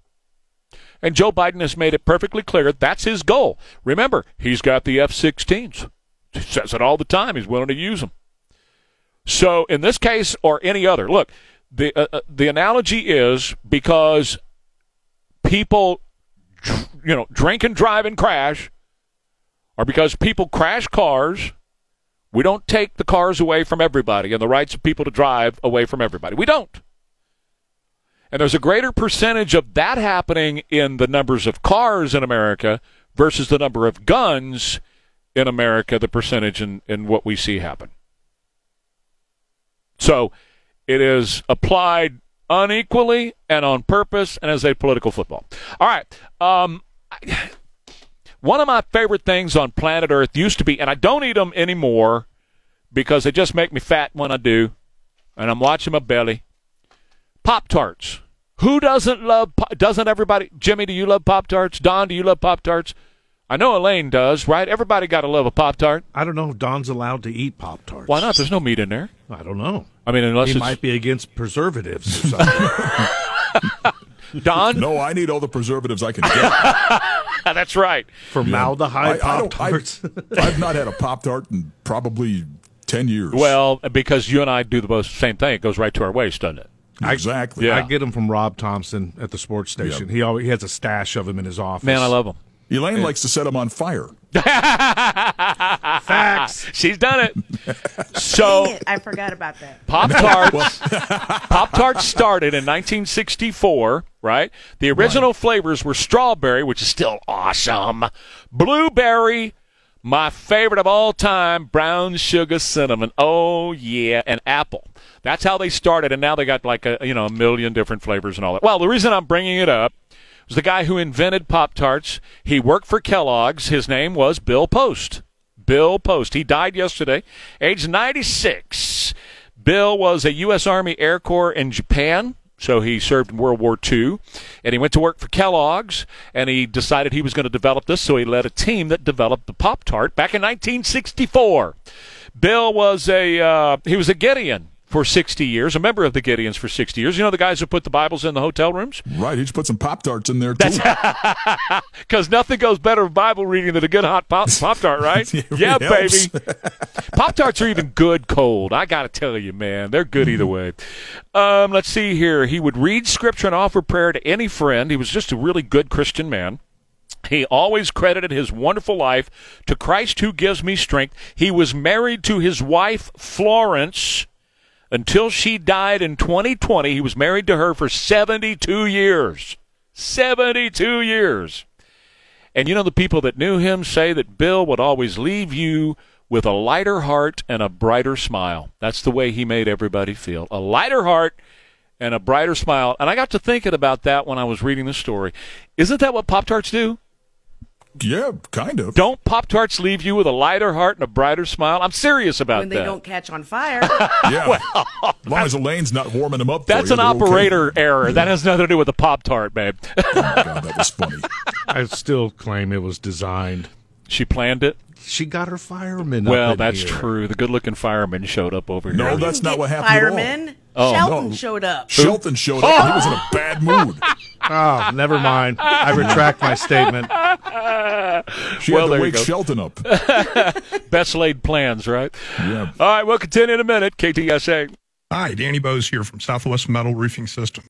And Joe Biden has made it perfectly clear that's his goal. Remember, he's got the F 16s. He says it all the time. He's willing to use them. So in this case or any other, look, the uh, uh, the analogy is because people, you know, drink and drive and crash, or because people crash cars. We don't take the cars away from everybody and the rights of people to drive away from everybody. We don't. And there's a greater percentage of that happening in the numbers of cars in America versus the number of guns in America, the percentage in, in what we see happen. So it is applied unequally and on purpose and as a political football. All right. Um, One of my favorite things on planet Earth used to be, and I don't eat them anymore because they just make me fat when I do, and I'm watching my belly. Pop Tarts. Who doesn't love? Doesn't everybody? Jimmy, do you love Pop Tarts? Don, do you love Pop Tarts? I know Elaine does, right? Everybody got to love a Pop Tart. I don't know if Don's allowed to eat Pop Tarts. Why not? There's no meat in there. I don't know. I mean, unless he it's might be against preservatives or something. *laughs* Don. No, I need all the preservatives I can get. *laughs* That's right. Formaldehyde I- I Pop don't- I- Tarts. I've not had a Pop Tart in probably ten years. Well, because you and I do the most same thing. It goes right to our waist, doesn't it? exactly. Yeah. I get them from Rob Thompson at the sports station. He always he has a stash of them in his office. Man, I love them. Elaine likes to set them on fire. *laughs* Facts. She's done it. *laughs* So Dang it, I forgot about that. Pop *laughs* Tarts. Pop Tarts started in 1964, right? The original flavors were strawberry, which is still awesome, blueberry, my favorite of all time, brown sugar cinnamon. Oh yeah, and apple. That's how they started, and now they got like a you know a million different flavors and all that. Well, the reason I'm bringing it up was the guy who invented Pop Tarts. He worked for Kellogg's. His name was Bill Post. Bill Post. He died yesterday, age 96. Bill was a U.S. Army Air Corps in Japan, so he served in World War II, and he went to work for Kellogg's, and he decided he was going to develop this, so he led a team that developed the Pop Tart back in 1964. Bill was a uh, he was a Gideon for 60 years, a member of the Gideons for 60 years. You know the guys who put the Bibles in the hotel rooms? Right. He just put some Pop Tarts in there too. *laughs* Because nothing goes better with Bible reading than a good hot pop tart, right? *laughs* Yeah, baby. *laughs* pop tarts are even good cold. I got to tell you, man, they're good either way. Um, let's see here. He would read scripture and offer prayer to any friend. He was just a really good Christian man. He always credited his wonderful life to Christ who gives me strength. He was married to his wife, Florence, until she died in 2020. He was married to her for 72 years. 72 years. And you know, the people that knew him say that Bill would always leave you with a lighter heart and a brighter smile. That's the way he made everybody feel. A lighter heart and a brighter smile. And I got to thinking about that when I was reading the story. Isn't that what Pop Tarts do? Yeah, kind of. Don't Pop Tarts leave you with a lighter heart and a brighter smile? I'm serious about that. when they that. don't catch on fire. *laughs* Yeah. as long as Elaine's not warming them up. That's for an you, they're okay. operator error. That has nothing to do with the Pop Tart, babe. Oh, God, that was funny. *laughs* I still claim it was designed. She planned it. She got her firemen. up Well, in that's here. true. The good-looking fireman showed up over No, here. No, that's not what happened at all. Fireman. Oh, Shelton no. showed up. Shelton showed up. He was in a bad mood. *laughs* Oh, never mind. I retract my statement. She Well, had there to you wake. Shelton up. *laughs* Best laid plans, right? Yeah. All right, we'll continue in a minute. KTSA. Hi, Danny Bose here from Southwest Metal Roofing System.